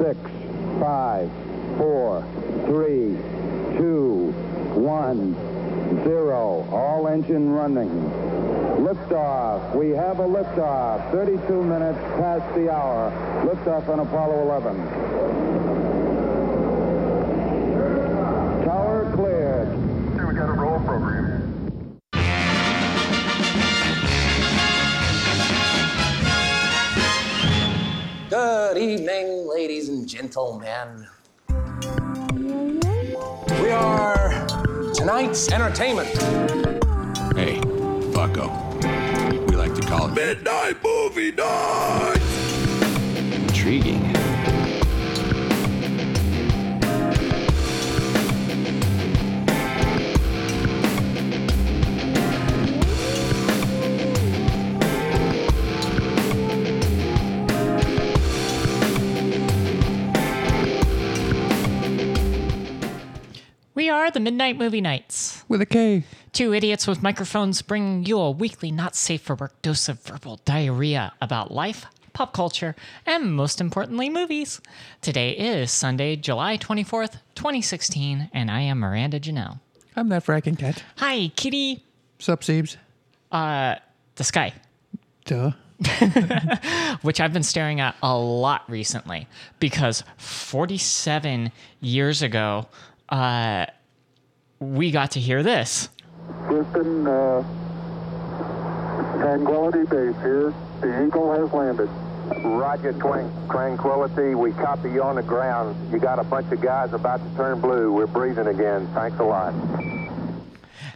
Six, five, four, three, two, one, zero. All engine running. Liftoff. We have a liftoff. 32 minutes past the hour. Liftoff on Apollo 11. Tower cleared. We got a roll program. Good evening, ladies and gentlemen. We are tonight's entertainment. Hey, bucko. We like to call it Midnight Movie Night! Intriguing. We are the Midnight Movie Knights. With a K. Two idiots with microphones bringing you a weekly not safe for work dose of verbal diarrhea about life, pop culture, and most importantly, movies. Today is Sunday, July 24th, 2016, and I am Miranda Janelle. I'm that fracking cat. Hi, kitty. Sup, Siebes? Uh, the sky, Duh. which I've been staring at a lot recently because 47 years ago, uh, we got to hear this. Houston, uh, Tranquility Base here. The Eagle has landed. Roger, Twan- Tranquility. We copy you on the ground. You got a bunch of guys about to turn blue. We're breathing again. Thanks a lot.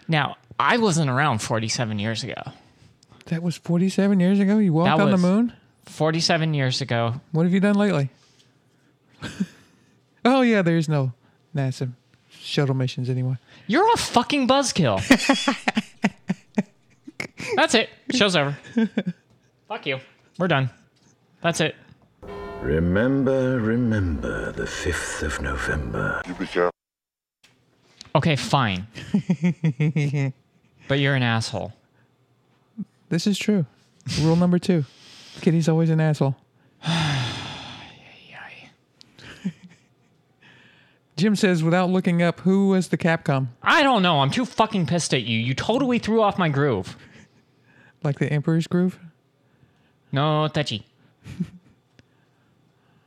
Now, I wasn't around 47 years ago. That was 47 years ago? You walked That on the was- moon? 47 years ago, What have you done lately? oh, yeah, there's no NASA shuttle missions anyway. You're a fucking buzzkill. That's it. Show's over. Fuck you. We're done. That's it. Remember, remember the 5th of November. You be careful. Okay, fine. but you're an asshole. This is true. Rule number two Kitty's always an asshole. Jim says, without looking up, who was the Capcom? I don't know. I'm too fucking pissed at you. You totally threw off my groove. Like the Emperor's Groove? No, touchy.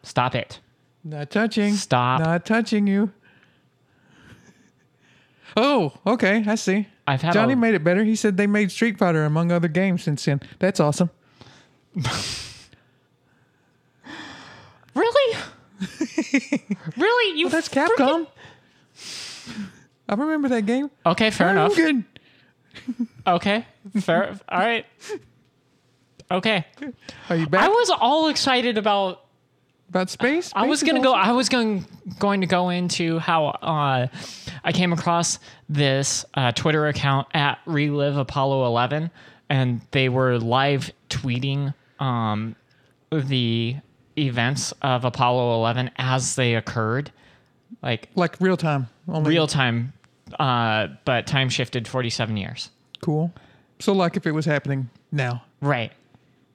Stop it. Not touching. Stop. Not touching you. Oh, okay. I see. I've had Johnny a- made it better. He said they made Street Fighter among other games since then. That's awesome. Really? really? You Well, that's freaking- Capcom. I remember that game. Okay, fair enough. Good. Okay, fair. All right. Okay. Are you back I was all excited about about space? I was gonna go. I was going going to go into how uh, I came across this uh, Twitter account at Relive Apollo 11, and they were live tweeting um, the events of Apollo 11 as they occurred, like like real time. Only real time, uh, but time shifted 47 years. cool. So like if it was happening now, Right.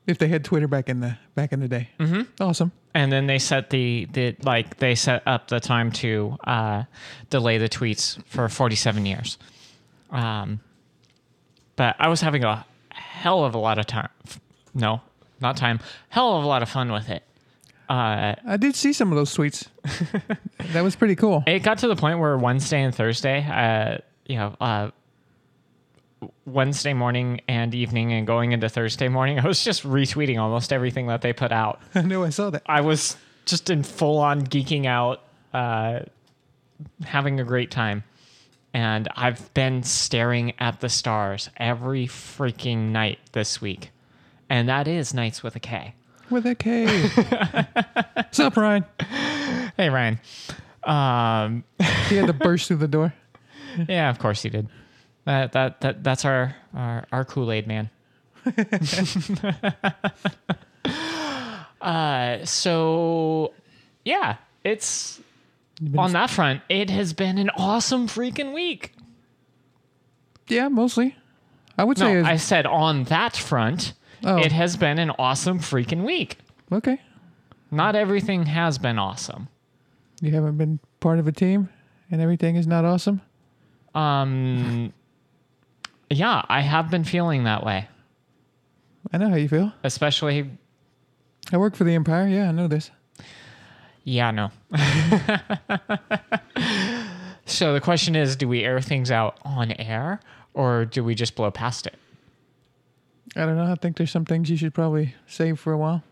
if they had Twitter back in the back in the day. Mm-hmm. Awesome. and then they set the, the like they set up the time to uh, delay the tweets for 47 years um, but i was having a hell of a lot of time no not time hell of a lot of fun with it uh, I did see some of those tweets. that was pretty cool. it got to the point where wednesday and thursday uh, you know uh, wednesday morning and evening and going into thursday morning i was just retweeting almost everything that they put out I know I saw that. I was just in full on geeking out, uh, having a great time. And I've been staring at the stars every freaking night this week. And that is Knights with a K. With a K. What's up, Ryan? Hey Ryan. Um, He had to burst through the door. yeah, of course he did. That that that that's our our, our Kool Aid man. uh, so yeah, it's on that front. It has been an awesome freaking week. Yeah, mostly. I would say. No, it's- I said on that front, Oh. it has been an awesome freaking week. okay. Not everything has been awesome. You haven't been part of a team, and everything is not awesome. Um, yeah, I have been feeling that way, I know how you feel. especially. I work for the Empire. Yeah, I know this. Yeah, no. so the question is, do we air things out on air, or do we just blow past it? I don't know. I think there's some things you should probably save for a while.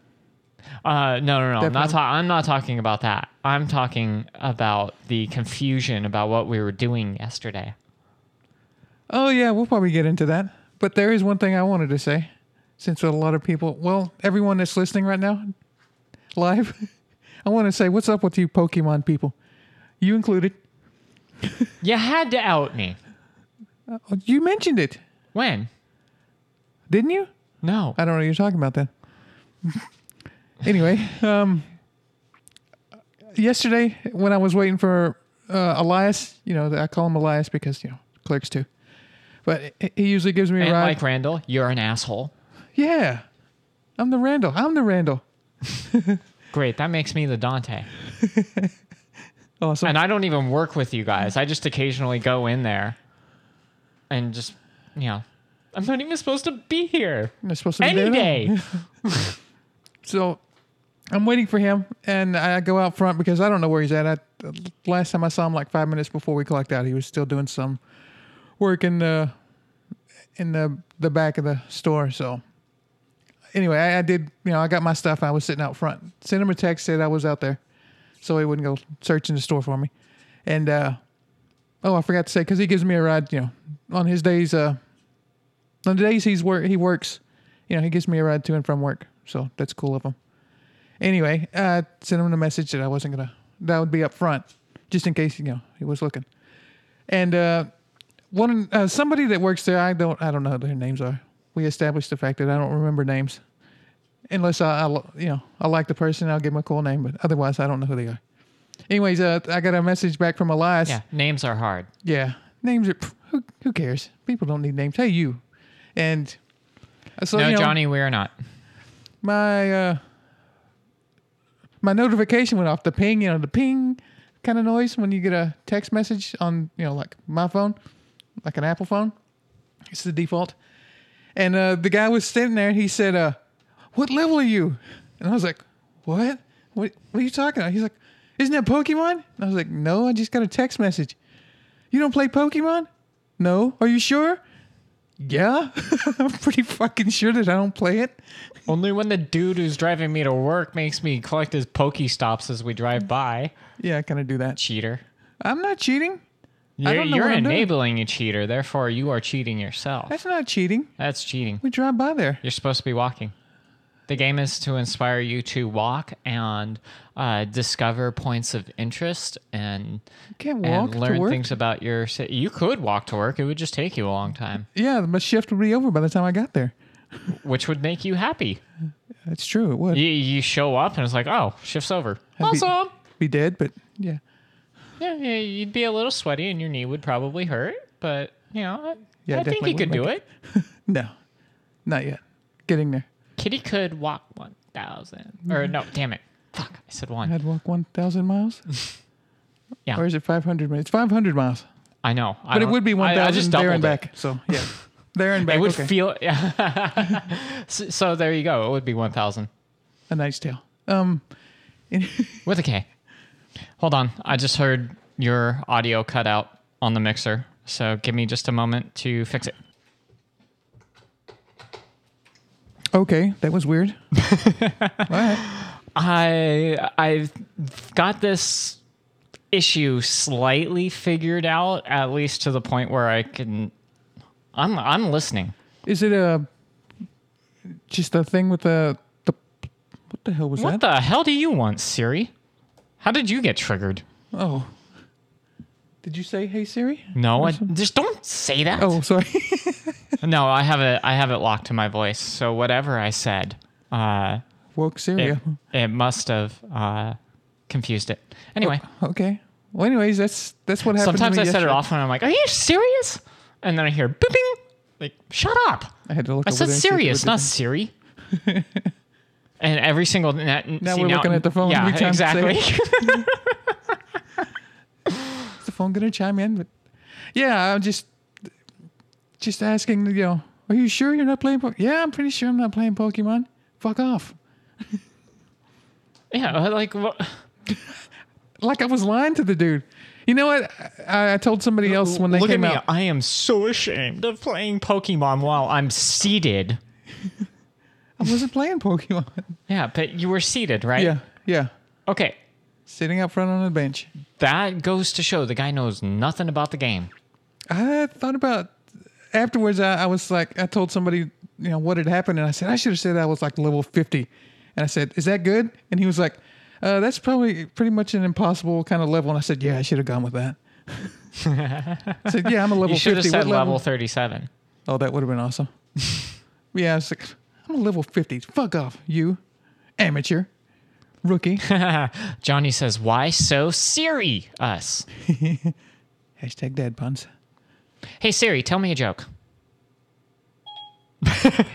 Uh, no, no, no. I'm not, ta- I'm not talking about that. I'm talking about the confusion about what we were doing yesterday. Oh yeah, we'll probably get into that. But there is one thing I wanted to say, since a lot of people, well, everyone that's listening right now, live, I want to say, what's up with you Pokemon people? You included. You had to out me. Oh, You mentioned it, When? Didn't you? No. I don't know what you're talking about then. anyway, um, yesterday when I was waiting for uh, Elias, you know, I call him Elias because you know Clerks II, but he- usually gives me a And ride. Mike Randall, you're an asshole. yeah, I'm the Randall. I'm the Randall. Great. That makes me the Dante. Awesome. And I don't even work with you guys. I just occasionally go in there and just, you know, I'm not even supposed to be here. They're supposed to be Any day. So I'm waiting for him, and I go out front because I don't know where he's at. I, last time I saw him, like five minutes before we clocked out, he was still doing some work in the in the the back of the store. So anyway, I, I did. You know, I got my stuff. I was sitting out front. Sent him a text said I was out there, so he wouldn't go searching the store for me. And uh, oh, I forgot to say because he gives me a ride. You know, on his days, uh, on the days he's work he works, you know, he gives me a ride to and from work. So that's cool of him. Anyway, uh, sent him a message that I wasn't gonna. That would be up front, just in case you know he was looking. And uh, one uh, somebody that works there, I don't I don't know who their names are. We established the fact that I don't remember names, unless I, I you know I like the person, I'll give them a cool name, but otherwise I don't know who they are. Anyways, uh, I got a message back from Elias. Yeah, names are hard. Yeah, names are who who cares? People don't need names. Hey, you, and so no, you know, Johnny, we're not. my uh my notification went off the ping you know the ping kind of noise when you get a text message on you know like my phone like an apple phone. It's the default. And uh the guy was sitting there and he said uh what level are you? And i was like what? What, what are you talking about? He's like isn't that pokemon? And i was like no i just got a text message. You don't play pokemon? No. Are you sure yeah i'm pretty fucking sure that i don't play it Only when the dude who's driving me to work makes me collect his PokéStops as we drive by. yeah i kind of do that Cheater. I'm not cheating. You're, you're doing. enabling a cheater, therefore you are cheating yourself. That's not cheating. That's cheating. We drive by there. You're supposed to be walking. The game is to inspire you to walk and uh, discover points of interest and and learn things about your city. You could walk to work. It would just take you a long time, Yeah, my shift would be over by the time I got there. which would make you happy. That's true. It would You, you show up and it's like, oh, shift's over. I'd be- Awesome. be dead, but yeah, Yeah, yeah, you'd be a little sweaty and your knee would probably hurt, but you know, I- Yeah, I think you could do make it. no, not yet. Getting there. Kitty could walk one thousand. Or no, damn it, fuck, I said one. I'd walk one thousand miles, Yeah, or is it five hundred minutes? Five hundred miles, I know, I but it don't- would be I- I thousand just there and doubled it. back. So yeah, there and back. It would okay. feel. so, so there you go. It would be one thousand a nice Tale. Um, with a K. Hold on, I just heard your audio cut out on the mixer. So give me just a moment to fix it. Okay, that was weird. Right. I I've got this issue slightly figured out, at least to the point where I can. I'm I'm listening. Is it a just a thing with the the what the hell was What that? What the hell do you want, Siri? How did you get triggered? Oh. Did you say hey Siri? No, I, just don't say that. Oh, sorry. No, I have it. I have it locked to my voice. So whatever I said, uh, Woke Siri. it, it must have uh, confused it. Anyway, Okay. Well, anyways, that's that's what happened. sometimes I me set it off and I'm like, "Are you serious?" And then I hear booping. Like, shut up! I had to look. I said see serious, not. Siri. and every single now, Now we're looking at the phone Yeah, every time you exactly. Phone gonna chime in? But yeah, I'm just just asking. You know, are you sure you're not playing? Po- yeah, I'm pretty sure I'm not playing Pokemon. Fuck off. yeah, like what? Like I was lying to the dude. You know what? I, I told somebody else when they Look at me. out. I am so ashamed of playing Pokemon while I'm seated. I wasn't playing Pokemon. Yeah, but you were seated, right? yeah, yeah. Okay. Sitting up front on a bench. That goes to show the guy knows nothing about the game. I thought about afterwards. I, I was like, I told somebody, you know, what had happened, and I said I should have said I was like level fifty, and I said, "Is that good?" And he was like, uh, "That's probably pretty much an impossible kind of level." And I said, "Yeah, I should have gone with that." I said, "Yeah, I'm a level You should have fifty. said What level 37. Oh, that would have been awesome. yeah, I was like, I'm a level fifty. Fuck off, you amateur, rookie. Johnny says, Why so Siri us? Hashtag dad puns. Hey Siri, tell me a joke. Get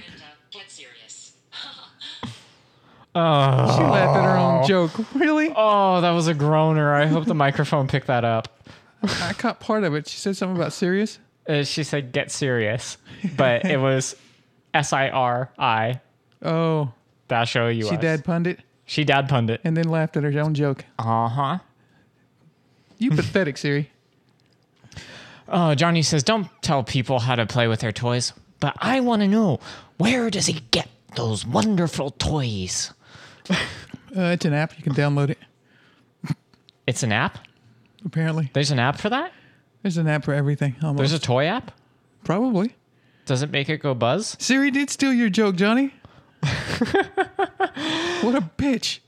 serious. She laughed at her own joke. Really? Oh, that was a groaner. I hope the microphone picked that up. I caught part of it. She said something about serious. Uh, she said, Get serious. But it was S I R I Oh, dash O U S. she dad punned it She dad punned it. and then laughed at her own joke. Uh huh. You pathetic, Siri. Oh, Johnny says, Don't tell people how to play with their toys. But I want to know where does he get those wonderful toys? Uh, it's an app. You can download it. It's an app? Apparently, There's an app for that? there's an app for everything. Almost. There's a toy app? Probably. Does it make it go buzz? Siri did steal your joke, Johnny. what a bitch.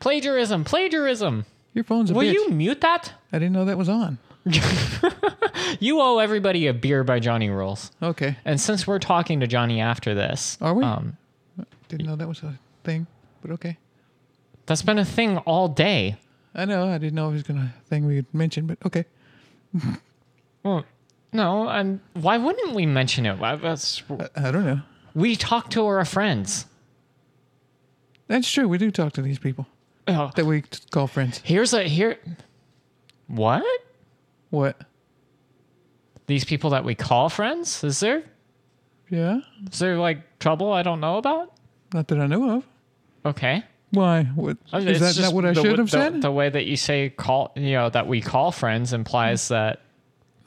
Plagiarism, plagiarism. Your phone's a Will bitch. you mute that? I didn't know that was on. You owe everybody a beer by Johnny Rules. Okay. And since we're talking to Johnny after this, Are we? Um, Didn't know that was a thing, but okay. that's been a thing all day. I know. I didn't know it was gonna thing we could mention, but okay. Well, no, and why wouldn't we mention it? Why- That's, I, I don't know. we talk to our friends. That's true. We do talk to these people Oh, that we t- call friends. here's a here. What? What? These people that we call friends? Is there Yeah. is there like trouble I don't know about? Not that I know of. Okay. Why? What, I mean, is it's that just not what I the- should have the- said? The way that you say call, you know, that we call friends implies that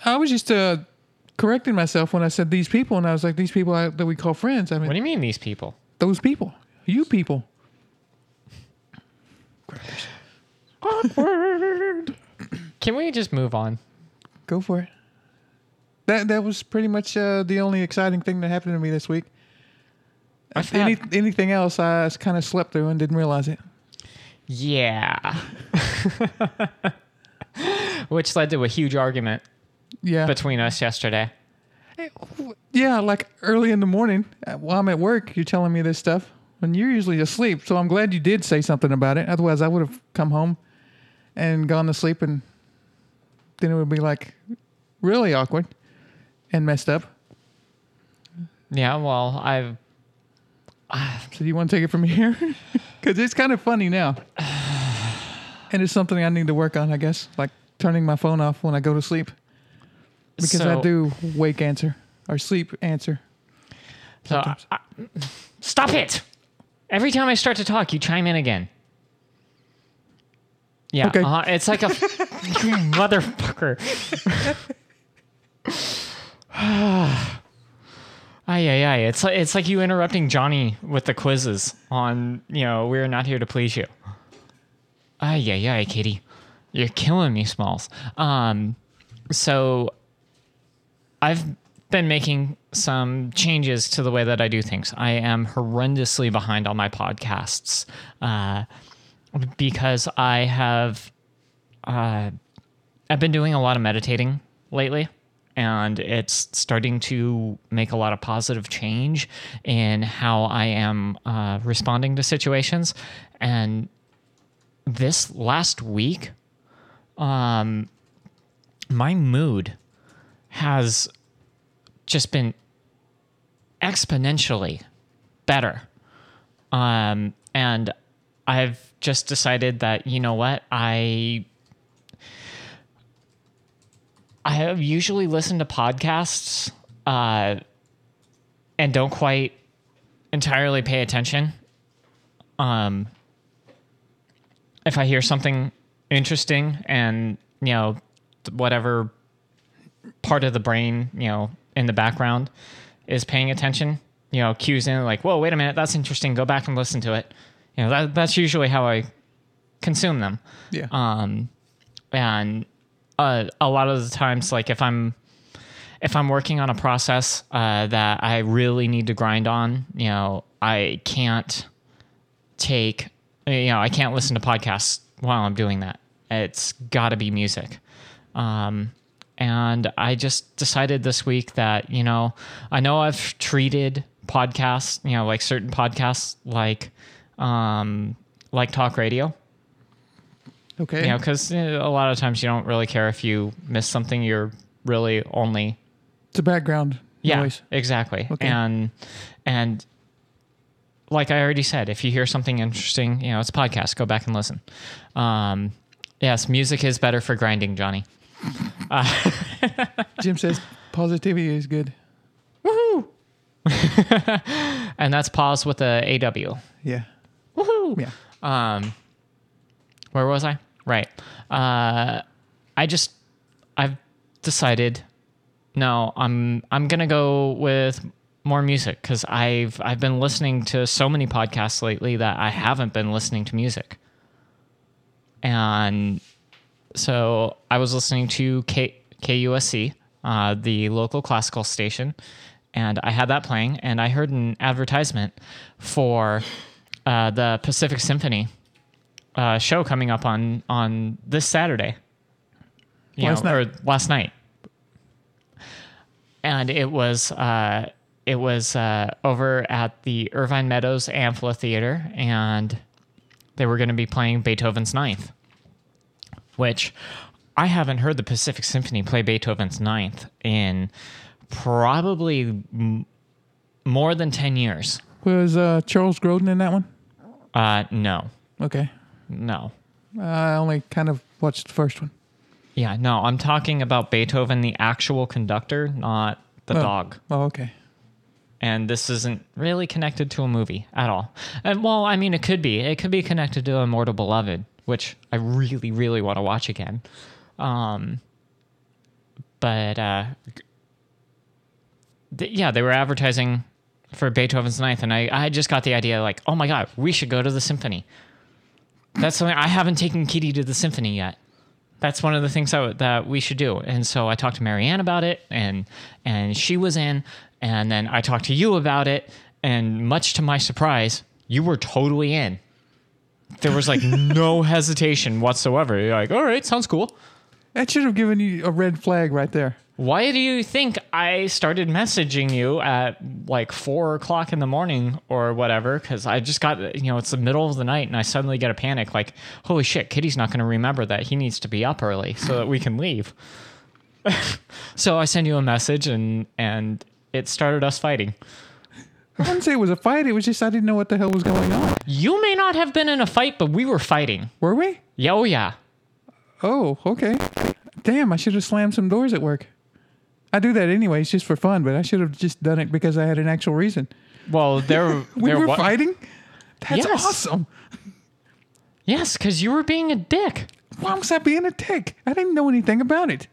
I was just uh, correcting myself when I said these people, and I was like, these people I, that we call friends. I mean, What do you mean these people? those people, you people. Can we just move on? Go for it. That that was pretty much uh, the only exciting thing that happened to me this week. I've Any, anything else, I kind of slept through and didn't realize it. Yeah. Which led to a huge argument Yeah, between us yesterday. yeah. Like early in the morning uh, while I'm at work, you're telling me this stuff when you're usually asleep. So I'm glad you did say something about it. Otherwise, I would have come home and gone to sleep, and then it would be like really awkward and messed up. Yeah, well, I've uh, So do you want to take it from here? Because it's kind of funny now, and it's something I need to work on. I guess, like turning my phone off when I go to sleep, because I do wake answer or sleep answer. so I- I- stop it. Every time I start to talk, you chime in again. Yeah, Okay. uh, it's like a motherfucker. Ay, ay, ay. It's like, it's like you interrupting Johnny with the quizzes on, you know, we're not here to please you. Ay, ay, ay, Katie. You're killing me, Smalls. Um, so I've been making some changes to the way that I do things. I am horrendously behind on my podcasts. Uh, because I have uh, I've been doing a lot of meditating lately, and it's starting to make a lot of positive change in how I am uh, responding to situations. And this last week, um, my mood has just been exponentially better. Um, and I've just decided that, you know what, I I have usually listened to podcasts uh, and don't quite entirely pay attention. Um, if I hear something interesting and, you know, whatever part of the brain, you know, in the background is paying attention, you know, cues in like, whoa, wait a minute, that's interesting. Go back and listen to it. You know, that, that's usually how I consume them. Yeah. Um, and uh, a lot of the times, like if I'm if I'm working on a process uh, that I really need to grind on, you know, I can't take, you know, I can't listen to podcasts while I'm doing that. It's got to be music. Um, and I just decided this week that, you know, I know I've treated podcasts, you know, like certain podcasts like, um, like talk radio. Okay. You know, because a lot of times you don't really care if you miss something. You're really only It's a background yeah, noise. exactly. Okay. And and like I already said, if you hear something interesting, you know, it's a podcast. Go back and listen. Um, yes, music is better for grinding, Johnny. Jim says positivity is good. Woohoo! and that's pause with a AW. Yeah. Woohoo! Yeah. Um, where was I? Right. Uh, I just I've decided. No, I'm I'm gonna go with more music because I've I've been listening to so many podcasts lately that I haven't been listening to music. And so I was listening to K, KUSC, uh, the local classical station, and I had that playing, and I heard an advertisement for uh, the Pacific Symphony uh, show coming up on on this Saturday. You Last know, night. or last night, and it was uh, it was uh, over at the Irvine Meadows Amphitheater, and they were going to be playing Beethoven's Ninth, which I haven't heard the Pacific Symphony play Beethoven's Ninth in probably m- more than ten years. Was uh, Charles Grodin in that one? Uh, no, Okay. no. I only kind of watched the first one. Yeah, no, I'm talking about Beethoven, the actual conductor, not the Oh. dog. Oh, okay. And this isn't really connected to a movie at all. And well, I mean, it could be. It could be connected to Immortal Beloved, which I really, really want to watch again. Um, but uh, th- yeah, they were advertising for Beethoven's Ninth, and I, I just got the idea like, oh my god, we should go to the symphony. That's something I haven't taken Kitty to the symphony yet. That's one of the things that, that we should do. And so I talked to Marianne about it, and and she was in, and then I talked to you about it, and much to my surprise, you were totally in. There was like no hesitation whatsoever. You're like, all right, sounds cool. That should have given you a red flag right there. Why do you think I started messaging you at like four o'clock in the morning or whatever? Because I just got, you know, it's the middle of the night and I suddenly get a panic like, holy shit, Kitty's not going to remember that he needs to be up early so that we can leave. so I send you a message and, and it started us fighting. I wouldn't say it was a fight. It was just I didn't know what the hell was going on. You may not have been in a fight, but we were fighting. Were we? Yeah, oh yeah. Oh, okay. Damn, I should have slammed some doors at work. I do that anyways, just for fun, but I should have just done it because I had an actual reason. Well, there, We there were wa- fighting? That's Yes. awesome. Yes, because you were being a dick. Why was I being a dick? I didn't know anything about it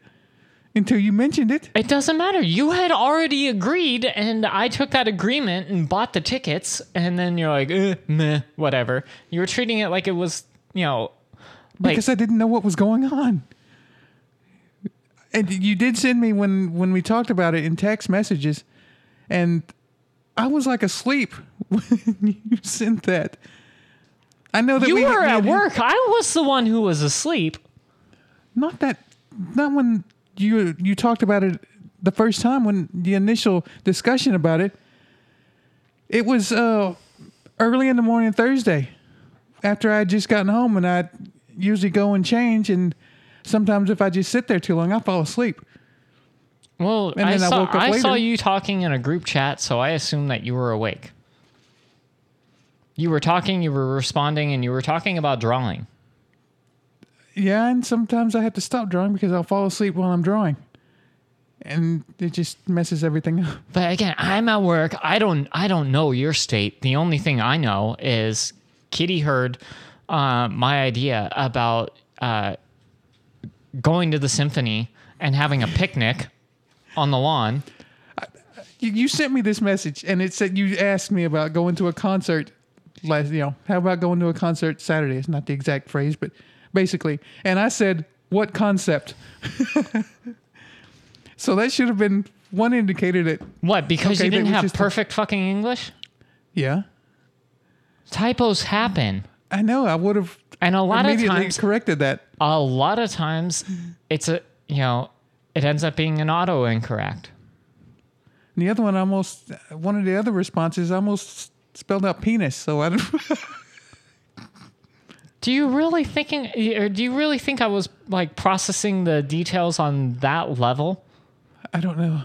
until you mentioned it. It doesn't matter. You had already agreed, and I took that agreement and bought the tickets, and then you're like, eh, meh, whatever. You were treating it like it was, you know, like because I didn't know what was going on. And you did send me when when we talked about it in text messages, and I was like asleep when you sent that. I know that You we were we at work. I was the one who was asleep. Not that, not when you you talked about it the first time when the initial discussion about it. It was uh, early in the morning Thursday, after I had just gotten home, and I usually go and change, and sometimes if I just sit there too long, I fall asleep. Well, And I, then I saw, woke up I saw you talking in a group chat, so I assumed that you were awake. You were talking, you were responding, and you were talking about drawing. Yeah, and sometimes I have to stop drawing because I'll fall asleep while I'm drawing, and it just messes everything up. But again, I'm at work. I don't I don't know your state. The only thing I know is Kitty heard uh, my idea about uh, going to the symphony and having a picnic on the lawn. You, you sent me this message, and it said you asked me about going to a concert. Last, you know, how about going to a concert Saturday? It's not the exact phrase, but basically. And I said, "What concept?" so that should have been one indicator that What? Because Okay, you didn't have perfect fucking English? yeah, Typos happen. I know. I would have And a lot of times corrected that. a lot of times it's a you know, it ends up being an auto incorrect. And the other one almost one of the other responses almost spelled out penis. So I don't. Do you really thinking or do you really think I was like processing the details on that level? I don't know.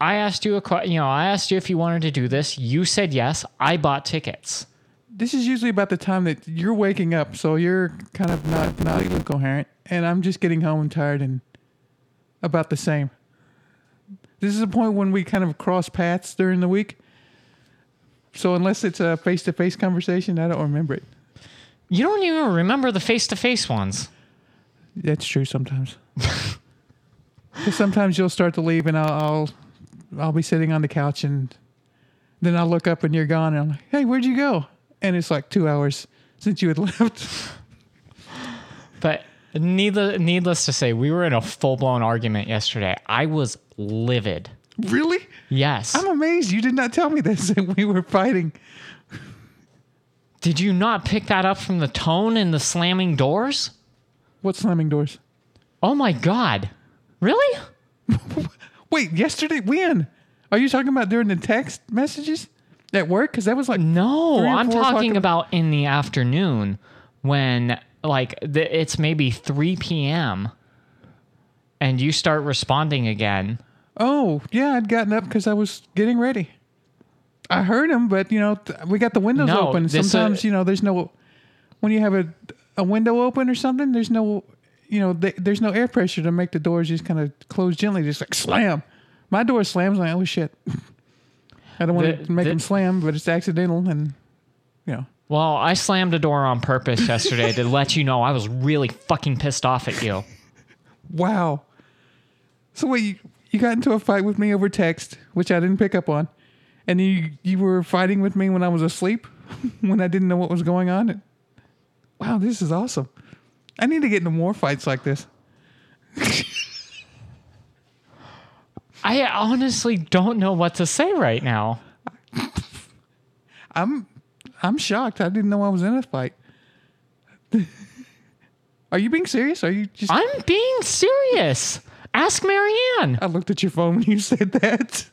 I asked you a question, you know, I asked you if you wanted to do this. You said yes. I bought tickets. This is usually about the time that you're waking up, so you're kind of not not even coherent, and I'm just getting home and tired and about the same. This is a point when we kind of cross paths during the week. So unless it's a face-to-face conversation, I don't remember it. You don't even remember the face-to-face ones. That's true sometimes. sometimes you'll start to leave, and I'll, I'll I'll be sitting on the couch, and then I'll look up and you're gone, and I'm like, "Hey, where'd you go?" And it's like two hours since you had left. But needless, needless to say, we were in a full-blown argument yesterday. I was livid. really? Yes. I'm amazed you did not tell me this we were fighting. Did you not pick that up from the tone and the slamming doors? What slamming doors? Oh my god. Really? Wait, yesterday when? Are you talking about during the text messages at work? Because that was like No, I'm talking about in the afternoon when like the, it's maybe 3 p.m. and you start responding again. Oh yeah, I'd gotten up because I was getting ready. I heard him, but you know th- we got the windows No, open. this, uh, Sometimes you know there's no when you have a a window open or something. There's no you know th- there's no air pressure to make the doors just kind of close gently, just like slam. My door slams. Like oh shit. I don't want The- to make the- them slam, but it's accidental, and you know. Well, I slammed a door on purpose yesterday to let you know I was really fucking pissed off at you. Wow. So wait, you, you got into a fight with me over text, which I didn't pick up on, and you you were fighting with me when I was asleep, when I didn't know what was going on. Wow, this is awesome. I need to get into more fights like this. I honestly don't know what to say right now. I'm I'm shocked. I didn't know I was in a fight. Are you being serious? Are you just? I'm being serious. Ask Marianne. I looked at your phone when you said that.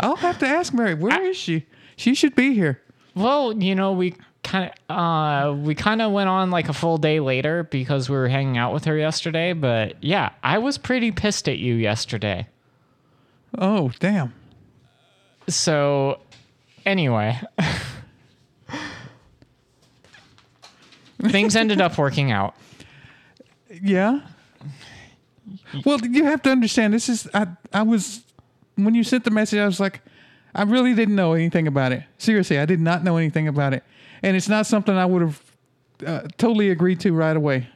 I'll have to ask Mary. Where is she? She should be here. Well, you know, we kind of uh we kind of went on like a full day later because we were hanging out with her yesterday, but yeah, I was pretty pissed at you yesterday. Oh, damn. So anyway, things ended up working out. Yeah. Well, you have to understand. This is I. I was when you sent the message. I was like, I really didn't know anything about it. Seriously, I did not know anything about it, and it's not something I would have uh, totally agreed to right away.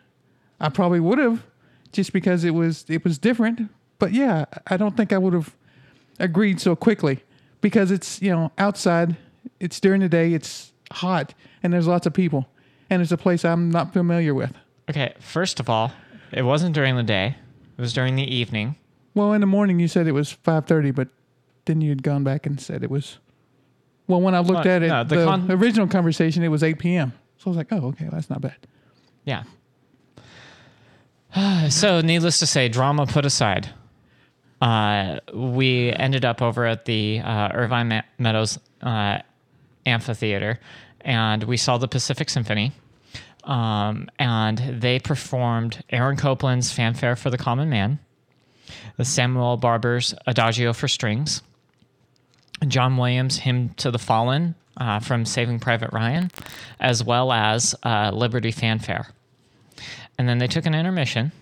I probably would have, just because it was it was different. But yeah, I don't think I would have agreed so quickly because it's you know outside. It's during the day. It's hot, and there's lots of people, and it's a place I'm not familiar with. Okay, first of all, it wasn't during the day. It was during the evening. Well, in the morning you said it was five thirty, but then you had gone back and said it was Well, when I looked Uh, at it, no, the the, con- original conversation, it was 8 p.m. So I was like, oh, okay, that's not bad. Yeah. so, needless to say, drama put aside, uh, we ended up over at the uh, Irvine Ma- Meadows uh, Amphitheater, and we saw the Pacific Symphony. Um, and they performed Aaron Copland's Fanfare for the Common Man, Samuel Barber's Adagio for Strings, John Williams' Hymn to the Fallen uh, from Saving Private Ryan, as well as uh, Liberty Fanfare. And then they took an intermission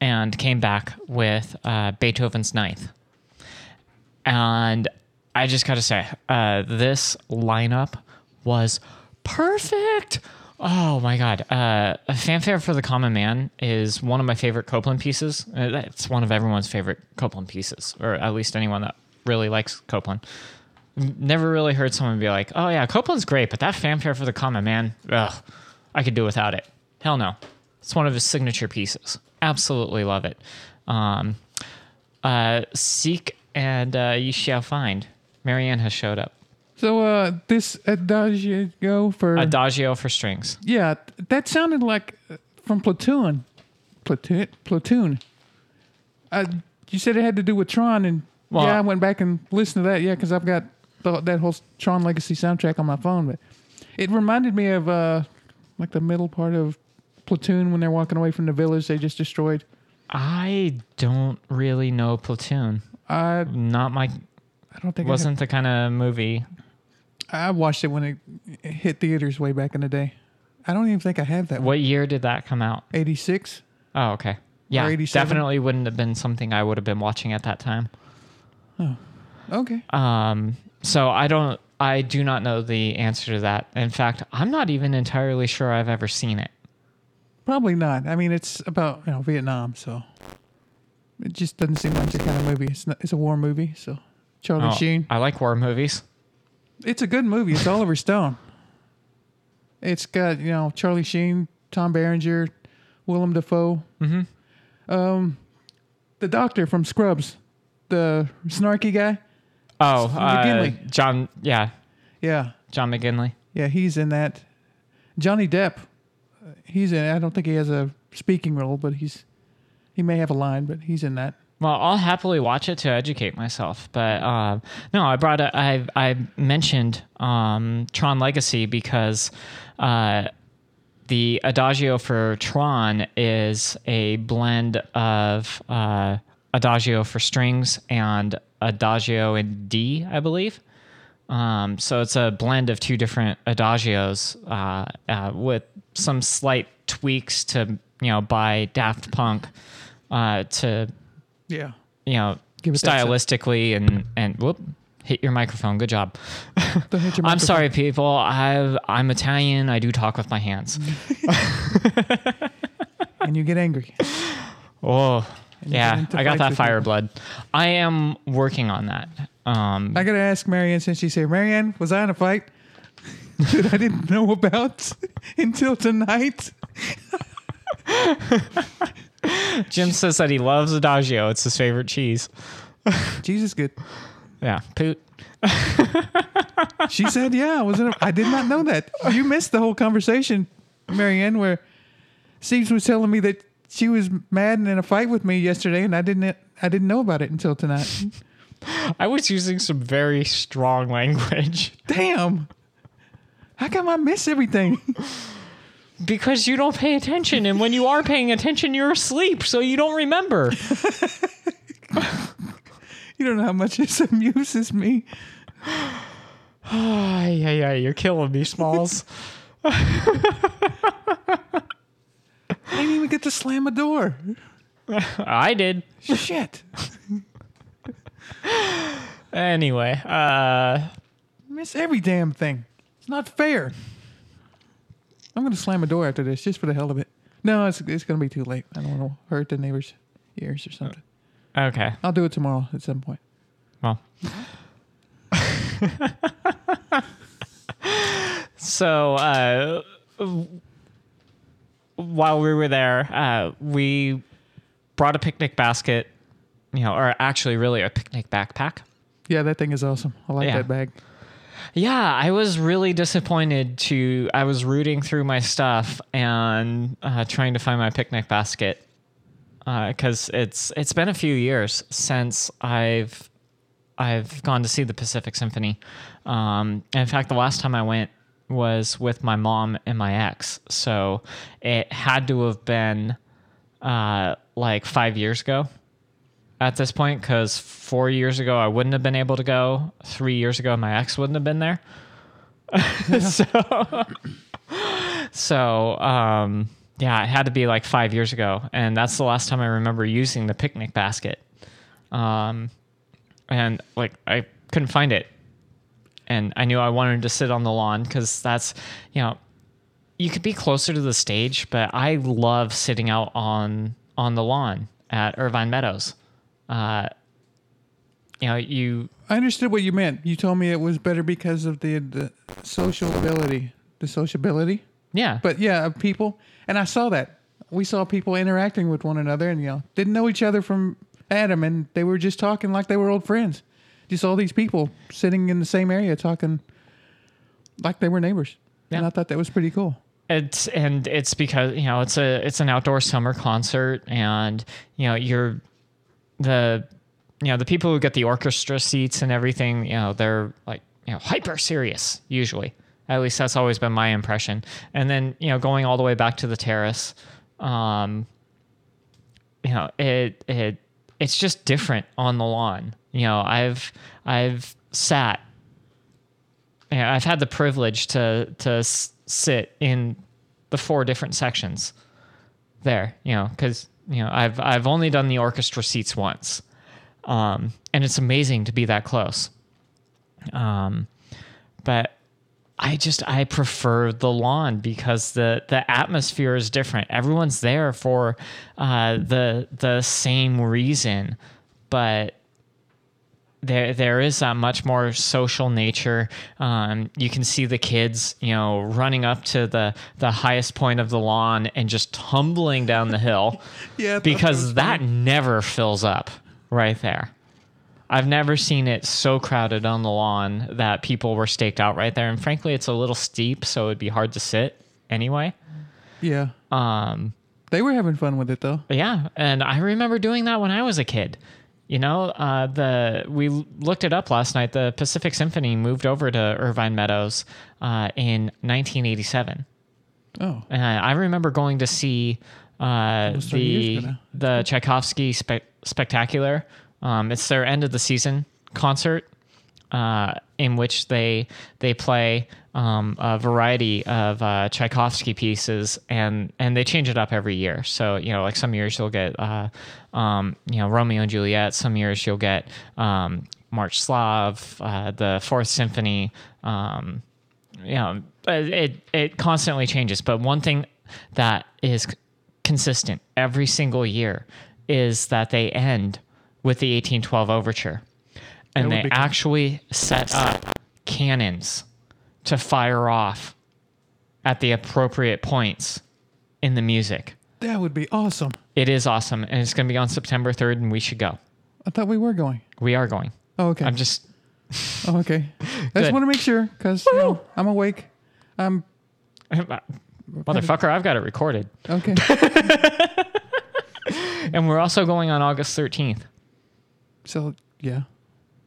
and came back with uh, Beethoven's Ninth. And I just got to say, uh, this lineup was perfect. Oh my God. Uh, Fanfare for the Common Man is one of my favorite Copland pieces. Uh, It's one of everyone's favorite Copland pieces, or at least anyone that really likes Copland. Never really heard someone be like, oh yeah, Copland's great, but that Fanfare for the Common Man, ugh, I could do without it. Hell no. It's one of his signature pieces. Absolutely love it. Um, uh, seek and uh, you shall find. Marianne has showed up. So uh, this Adagio for Adagio for strings. yeah, that sounded like uh, from Platoon. Platoon. Platoon. Uh, you said it had to do with Tron, and Well- yeah, I went back and listened to that. Yeah, because I've got the, that whole Tron Legacy soundtrack on my phone, but it reminded me of uh, like the middle part of Platoon when they're walking away from the village they just destroyed. I don't really know Platoon. I Not my. I don't think Wasn't the kind of movie. I watched it when it hit theaters way back in the day. I don't even think I have that. What year did that come out? Eighty six. Oh, okay. Yeah, 87? definitely wouldn't have been something I would have been watching at that time. Oh, Okay. Um, so I don't. I do not know the answer to that. In fact, I'm not even entirely sure I've ever seen it. Probably not. I mean, it's about you know Vietnam, so it just doesn't seem like the kind of movie. It's not, it's a war movie, so Charlie Oh, Sheen. I like war movies. It's a good movie. It's Oliver Stone. It's got you know Charlie Sheen, Tom Berenger, Willem Dafoe. Mm-hmm. Um, the doctor from Scrubs, the snarky guy. Oh, uh, John. Yeah, Yeah, John McGinley. yeah, he's in that. Johnny Depp, uh, he's in. I don't think he has a speaking role, but he's he may have a line, but he's in that. Well, I'll happily watch it to educate myself. But um, no, I brought a, I I mentioned um, Tron Legacy because uh, the Adagio for Tron is a blend of uh, Adagio for strings and Adagio in D, I believe. Um, so it's a blend of two different adagios uh, uh, with some slight tweaks to you know by Daft Punk uh, to Yeah. you know Give it that sound. stylistically and and whoop hit your microphone. Good job. I'm sorry, people. I I'm Italian. I do talk with my hands. And you get angry. Oh. Yeah, I got that fire people. blood. I am working on that. Um, I gotta ask Marianne since she said, Marianne, was I in a fight that I didn't know about until tonight? Jim says that he loves Adagio. It's his favorite cheese. Jesus, good. Yeah, poot. She said, "Yeah, I was in. A, I did not know that. You missed the whole conversation, Marianne, where Steve was telling me that she was mad and in a fight with me yesterday, and I didn't. I didn't know about it until tonight. I was using some very strong language Damn. How come I miss everything? Because you don't pay attention, and when you are paying attention, you're asleep, so you don't remember. You don't know how much this amuses me. yeah, yeah, you're killing me, Smalls. I didn't even get to slam a door. I did. Shit. Anyway, uh, miss every damn thing. It's not fair. I'm gonna slam a door after this just for the hell of it. No, it's it's gonna be too late. I don't want to hurt the neighbors' ears or something. okay. I'll do it tomorrow at some point. Well. so, uh, while we were there, uh, we brought a picnic basket, you know, or actually, really a picnic backpack. Yeah, that thing is awesome. I like Yeah. that bag. Yeah, I was really disappointed to. I was rooting through my stuff and uh, trying to find my picnic basket because it's it's been a few years since I've I've gone to see the Pacific Symphony. Um, in fact, the last time I went was with my mom and my ex, so it had to have been uh, like five years ago at this point because four years ago I wouldn't have been able to go. Three years ago my ex wouldn't have been there. so, so um, yeah, it had to be like five years ago, and that's the last time I remember using the picnic basket. Um, and like I couldn't find it, and I knew I wanted to sit on the lawn because that's you know you could be closer to the stage, but I love sitting out on on the lawn at Irvine Meadows. Uh, you know, you I understood what you meant. You told me it was better because of the the sociability, the sociability. yeah, But yeah, of people, and I saw that. We saw people interacting with one another, and you know, didn't know each other from Adam, and they were just talking like they were old friends. Just all these people sitting in the same area talking like they were neighbors, yeah. and I thought that was pretty cool. it's and it's because you know it's a it's an outdoor summer concert, and you know you're the you know the people who get the orchestra seats and everything. You know they're like you know hyper serious usually. At least that's always been my impression. And then you know going all the way back to the terrace, um, you know it it it's just different on the lawn. You know I've I've sat yeah, I've had the privilege to to s- sit in the four different sections there, you know, because you know I've I've only done the orchestra seats once, um, and it's amazing to be that close. Um, but I just I prefer the lawn because the the atmosphere is different. Everyone's there for uh, the the same reason, but there there is a much more social nature. Um, you can see the kids, you know, running up to the the highest point of the lawn and just tumbling down the hill. Yeah, because that never fills up right there. I've never seen it so crowded on the lawn that people were staked out right there. And frankly, it's a little steep, so it'd be hard to sit anyway. Yeah, Um, they were having fun with it though. yeah, and I remember doing that when I was a kid. You know, uh, the we looked it up last night. The Pacific Symphony moved over to Irvine Meadows uh, in 1987. Oh, Uh, I remember going to see uh, Almost 30 years the the Tchaikovsky spe- spectacular. Um, it's their end of the season concert uh, in which they they play um, a variety of uh, Tchaikovsky pieces and and they change it up every year. So you know, like some years you'll get uh, um, you know Romeo and Juliet. Some years you'll get um, March Slav, uh, the Fourth Symphony. Um, you know, it it constantly changes. But one thing that is consistent every single year is that they end with the 1812 overture, and they actually set up cannons to fire off at the appropriate points in the music. that would be awesome. It is awesome, and it's going to be on September 3rd, and we should go. I thought we were going. We are going. Oh, okay. I'm just oh, okay. I just want to make sure because you know, I'm awake. I'm motherfucker. I've got it recorded, okay. and we're also going on August 13th. so yeah,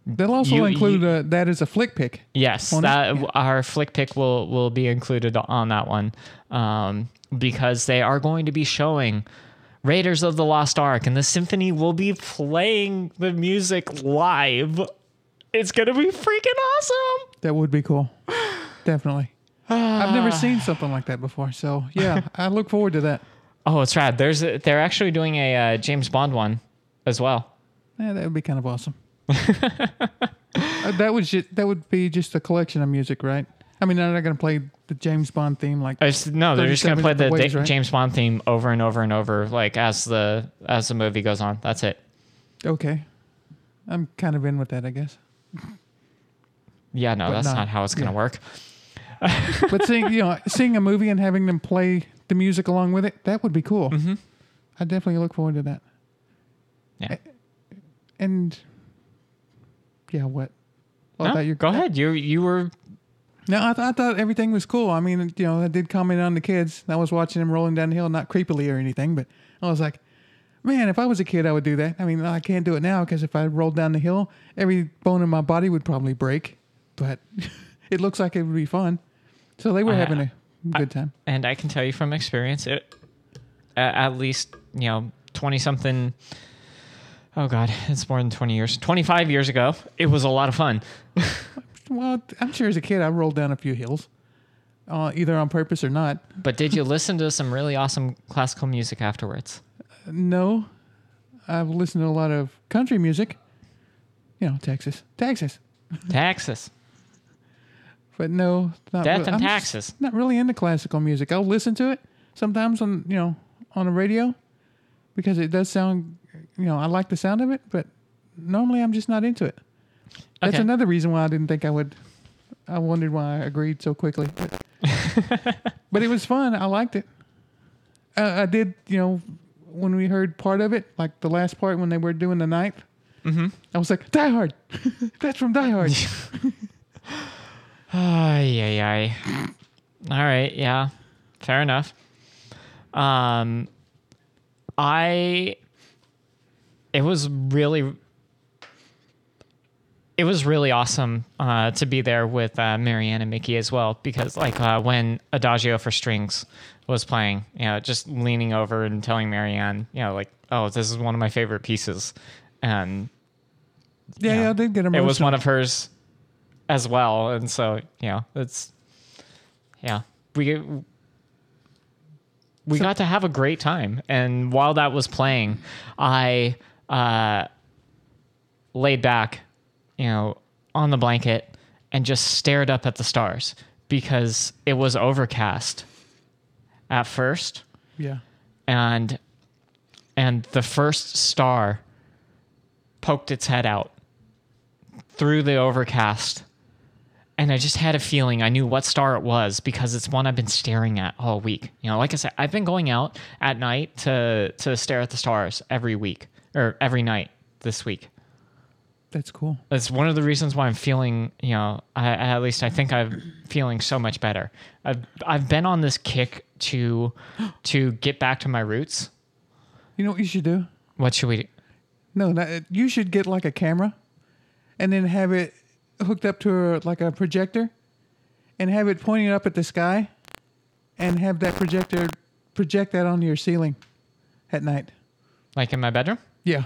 they'll also You- include you- uh, that as a flick pick. Yes, it? that our flick pick will will be included on that one um, because they are going to be showing Raiders of the Lost Ark, and the symphony will be playing the music live. It's gonna be freaking awesome. That would be cool. Definitely. I've never seen something like that before. So yeah, I look forward to that. Oh, it's rad. There's a, they're actually doing a uh, James Bond one as well. Yeah, that would be kind of awesome. Uh, that would just that would be just a collection of music, right? I mean, they're not going to play the James Bond theme like. It's, no, they're just gonna play the ways, Da- right? James Bond theme over and over and over, like as the as the movie goes on. That's it. Okay, I'm kind of in with that, I guess. Yeah, no, But that's not- not how it's gonna yeah. work. But seeing you know seeing a movie and having them play the music along with it, that would be cool. Mm-hmm. I definitely look forward to that. Yeah. And yeah, what? I No, you go uh, ahead. You you were No, I, th- I thought everything was cool. I mean, you know, I did comment on the kids. I was watching them rolling down the hill, not creepily or anything, but I was like, man, if I was a kid, I would do that. I mean, I can't do it now because if I rolled down the hill, every bone in my body would probably break. But it looks like it would be fun. So they were I- having a good time. and I can tell you from experience, it at, at least you know twenty something. Oh God, it's more than twenty years. Twenty five years ago, it was a lot of fun. Well, I'm sure as a kid, I rolled down a few hills, uh, either on purpose or not. But did you listen to some really awesome classical music afterwards? No, I've listened to a lot of country music. You know, Texas, Texas. Texas, But no, not Death really- and I'm taxes. Not really into classical music. I'll listen to it sometimes on you know on the radio because it does sound you know I like the sound of it, but normally I'm just not into it. That's Okay. another reason why I didn't think I would. I wondered why I agreed so quickly, but, but it was fun. I liked it. Uh, I did, you know, when we heard part of it, like the last part when they were doing the ninth. Mm-hmm. I was like, Die Hard. That's from Die Hard. Ay, ay, ay. All right, yeah, fair enough. Um, I. It was really. It was really awesome uh, to be there with uh, Marianne and Mickey as well because, like, uh, when Adagio for Strings was playing, you know, just leaning over and telling Marianne, you know, like, "Oh, this is one of my favorite pieces," and yeah, you know, yeah, I did get it emotional. was one of hers as well and so you know it's yeah we we got to have a great time and while that was playing i uh laid back you know on the blanket and just stared up at the stars because it was overcast at first. Yeah. and and the first star poked its head out through the overcast. And i just had a feeling i knew what star it was because it's one i've been staring at all week. You know like i said i've been going out at night to to stare at the stars every week or every night this week That's cool. that's one of the reasons why I'm feeling, you know, I, at least I think I'm feeling so much better. I've I've been on this kick to to get back to my roots. You know what you should do? What should we do? No, that, you should get like a camera, and then have it hooked up to a, like a projector, and have it pointing up at the sky, and have that projector project that onto your ceiling at night. Like in my bedroom? Yeah,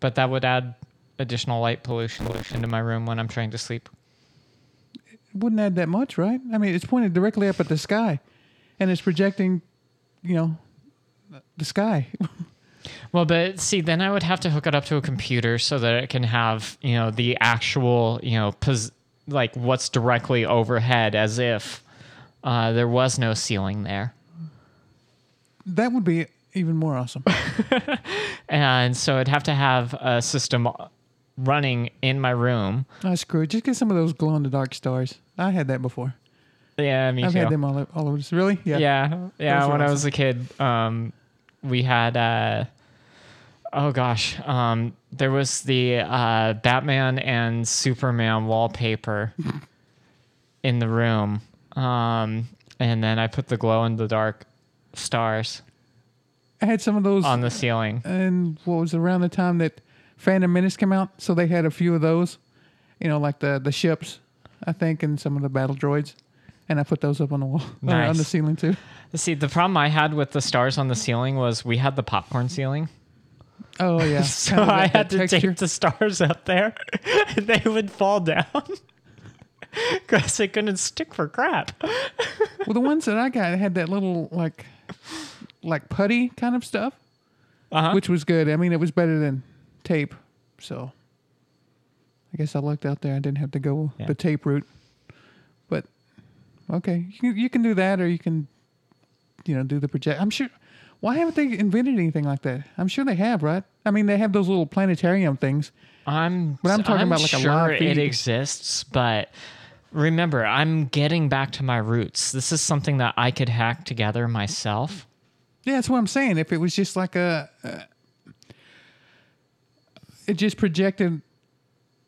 But that would add additional light pollution into my room when I'm trying to sleep. it wouldn't add that much, right? I mean, it's pointed directly up at the sky, and it's projecting, you know, the sky. Well, but see, then I would have to hook it up to a computer so that it can have, you know, the actual, you know, pos- like what's directly overhead as if uh, there was no ceiling there. that would be even more awesome. And so I'd have to have a system running in my room. Ah, screw it. Just get some of those glow in the dark stars. I had that before. Yeah, me I've too. had them all, all over. Really? Yeah. yeah, yeah. When I was a kid, um, we had. Uh, oh gosh, um, there was the uh, Batman and Superman wallpaper in the room, um, and then I put the glow in the dark stars I had some of those. on the ceiling. and what was around the time that Phantom Menace came out, so they had a few of those, you know, like the the ships, I think, and some of the battle droids, and I put those up on the wall, or on the ceiling too. See, the problem I had with the stars on the ceiling was we had the popcorn ceiling. Oh yeah, So Kind of I had to texture. tape the stars up there, and they would fall down because they couldn't stick for crap. Well, the ones that I got had that little like, like putty kind of stuff, Uh-huh. which was good. I mean, it was better than tape, so. I guess I lucked out there. I didn't have to go Yeah. the tape route, but okay, you can, you can do that, or you can, you know, do the project. I'm sure. Why haven't they invented anything like that? I'm sure they have, right? I mean, they have those little planetarium things. I'm But I'm talking about like a sure live it exists, but remember, I'm getting back to my roots. This is something that I could hack together myself. Yeah, that's what I'm saying. If it was just like a, uh, it just projected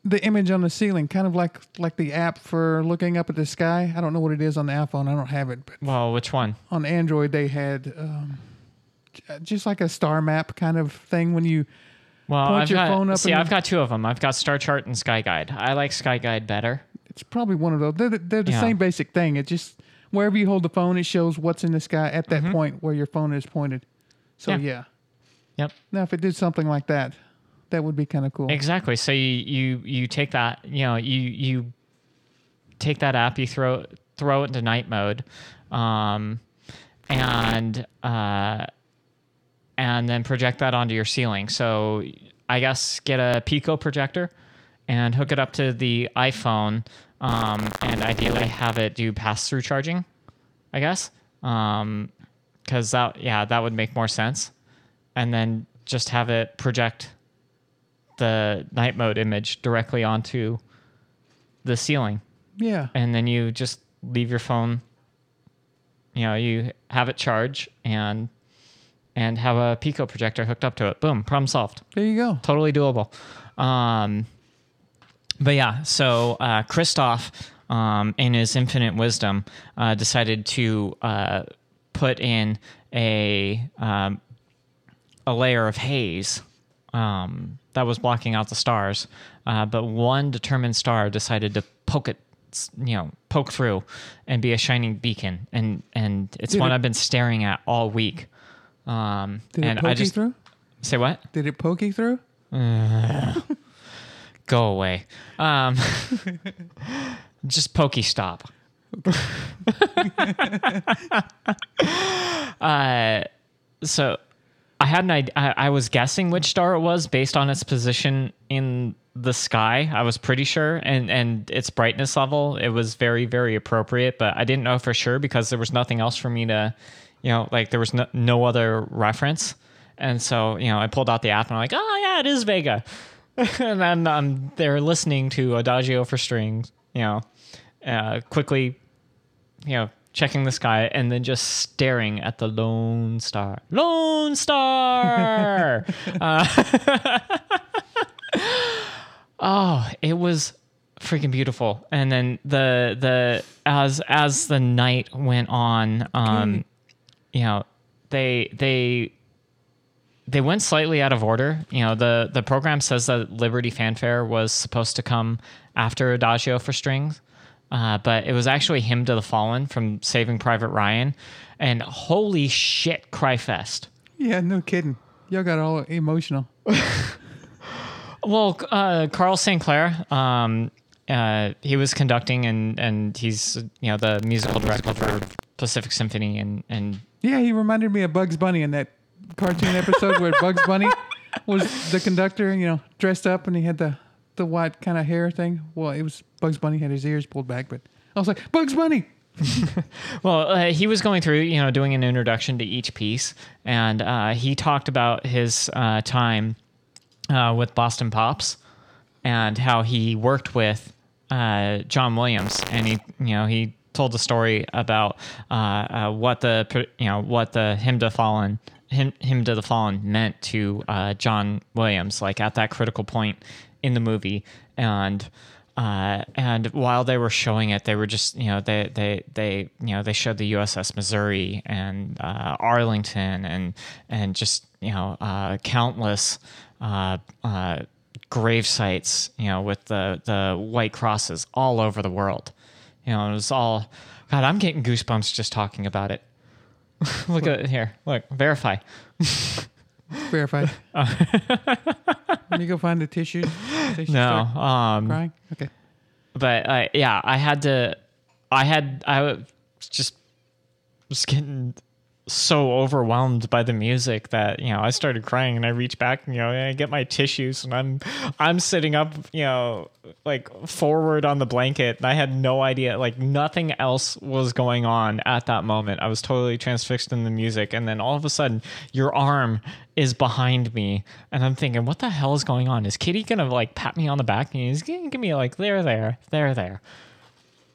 the image on the ceiling, kind of like like the app for looking up at the sky. I don't know what it is on the iPhone. I don't have it, but Well, which one? on Android they had um, j- just like a star map kind of thing when you Well, point I've your got, phone up. see, in I've got two of them. I've got Star Chart and Sky Guide. I like Sky Guide better. It's probably one of those. They're, the- they're the Yeah. same basic thing. It just wherever you hold the phone, it shows what's in the sky at that point where your phone is pointed. So Mm-hmm. Yeah. yeah. Yep. Now, if it did something like that, that would be kind of cool. Exactly. So you you you take that, you know, you you take that app, you throw throw it into night mode, um, and uh, and then project that onto your ceiling. So I guess get a Pico projector and hook it up to the iPhone, um, and ideally have it do pass through charging. I guess, because that yeah that would make more sense, and then just have it project the night mode image directly onto the ceiling yeah. and then you just leave your phone you know you have it charge and and have a pico projector hooked up to it boom problem solved There you go. totally doable um but yeah so uh christoph um in his infinite wisdom uh decided to uh put in a um a layer of haze um, that was blocking out the stars. Uh, but one determined star decided to poke it, you know, poke through and be a shining beacon. And and it's Did one it- I've been staring at all week. Um, Did and it poke I just you through? say what? Did it poke you through? Go away. Um, just pokey stop. uh, so I had an idea. I, I was guessing which star it was based on its position in the sky. I was pretty sure, and and its brightness level. It was very very appropriate, but I didn't know for sure because there was nothing else for me to, you know, like there was no, no other reference. And so, you know, I pulled out the app and I'm like, oh yeah, it is Vega. and then um, they're listening to Adagio for strings, you know, uh, quickly, you know, checking the sky and then just staring at the lone star. Lone star! uh, oh, it was freaking beautiful. And then the the as as the night went on, um, you know, they they they went slightly out of order. You know, the the program says that Liberty Fanfare was supposed to come after Adagio for strings, uh, but it was actually Hymn to the Fallen from Saving Private Ryan, and holy shit, Cryfest. Yeah, no kidding. Y'all got all emotional. Well, uh, Carl St. Clair, um, uh, he was conducting, and and he's you know the musical director for Pacific Symphony, and and Yeah, he reminded me of Bugs Bunny in that cartoon episode where Bugs Bunny was the conductor, you know, dressed up and he had the the white kind of hair thing. Well, it was Bugs Bunny had his ears pulled back, but I was like, Bugs Bunny. Well, uh, he was going through, you know, doing an introduction to each piece, and uh, he talked about his uh, time uh, with Boston Pops and how he worked with uh, John Williams, and he, you know, he told the story about uh, what the, you know, what the hymn to fallen, hymn, hymn to the fallen meant to uh, John Williams, like at that critical point in the movie, and. Uh, and while they were showing it, they were just, you know, they, they, they, you know, they showed the USS Missouri and uh, Arlington and, and just, you know, uh, countless uh, uh, grave sites, you know, with the, the white crosses all over the world. You know, it was all, God, I'm getting goosebumps just talking about it. look at it here. Look, verify. Verified. Let me go find the tissues. They No, um, crying. Okay. but uh, yeah, I had to. I had. I was just was getting so overwhelmed by the music that you know I started crying and I reach back and you know I get my tissues and I'm I'm sitting up you know like forward on the blanket and I had no idea like nothing else was going on at that moment. I was totally transfixed in the music and then all of a sudden your arm is behind me and I'm thinking what the hell is going on? Is Kitty gonna like pat me on the back and he's gonna give me like there there there there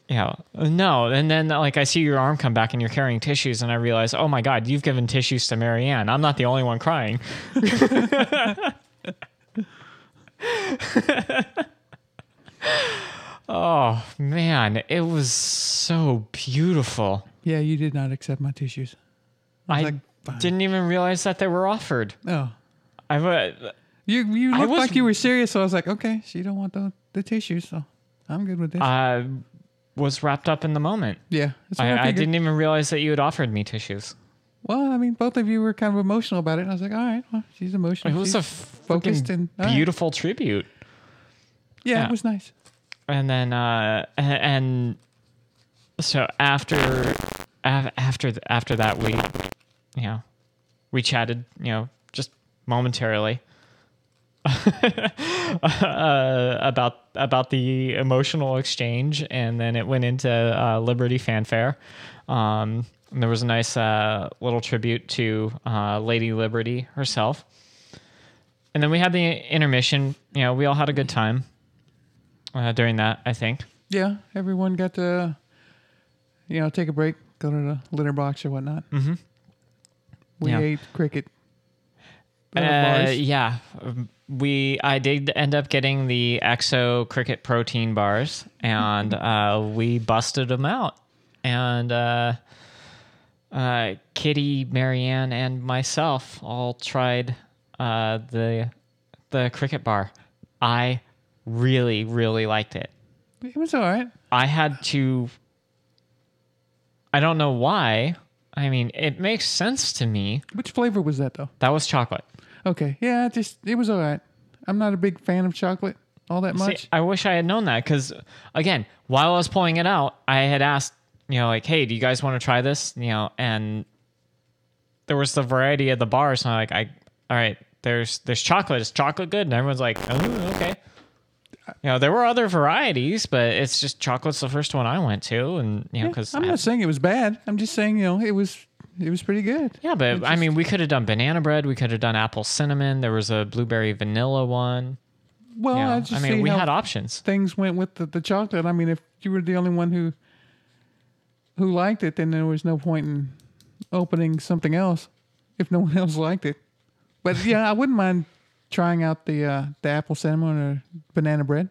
yeah. No. And then like I see your arm come back and you're carrying tissues and I realize, oh my God, you've given tissues to Marianne. I'm not the only one crying. oh man, it was so beautiful. Yeah, you did not accept my tissues. I like, didn't even realize that they were offered. Oh, I uh, you you I looked was- like you were serious, so I was like, okay, she don't want the the tissues, so I'm good with this. I was wrapped up in the moment. yeah, I, I, didn't even realize that you had offered me tissues. Well, I mean, both of you were kind of emotional about it, and I was like, all right, well, she's emotional. It was she's a focused and all right. beautiful tribute. Yeah, yeah. it was nice. and then uh and so after after after that we you know we chatted you know just momentarily uh, about about the emotional exchange and then it went into uh, liberty fanfare um and there was a nice uh, little tribute to uh, lady liberty herself and then we had the intermission you know we all had a good time uh, during that, I think. Yeah, everyone got to, you know, take a break, go to the litter box or whatnot. Mm-hmm. We Yeah. ate cricket. Uh, yeah, we I did end up getting the Exo Cricket protein bars, and uh, we busted them out. And uh, uh, Kitty, Marianne, and myself all tried uh, the the cricket bar. I really, really liked it. It was all right. I had to. I don't know why. I mean, it makes sense to me. Which flavor was that though? That was chocolate. Okay, yeah, just it was all right. I'm not a big fan of chocolate all that See, much. I wish I had known that because, again, while I was pulling it out, I had asked, you know, like, hey, do you guys want to try this? You know, and there was the variety of the bars. And I'm like, I, all right, there's there's chocolate. Is chocolate good? And everyone's like, oh, okay. You know, there were other varieties, but it's just chocolate's the first one I went to, and you know, Yeah, because I'm not saying it was bad. I'm just saying you know it was it was pretty good. Yeah, but I mean, we could have done banana bread. We could have done apple cinnamon. There was a blueberry vanilla one. Well, Yeah, I just I mean, we had options. Things went with the, the chocolate. I mean, if you were the only one who who liked it, then there was no point in opening something else if no one else liked it. But yeah, I wouldn't mind trying out the uh, the apple cinnamon or banana bread.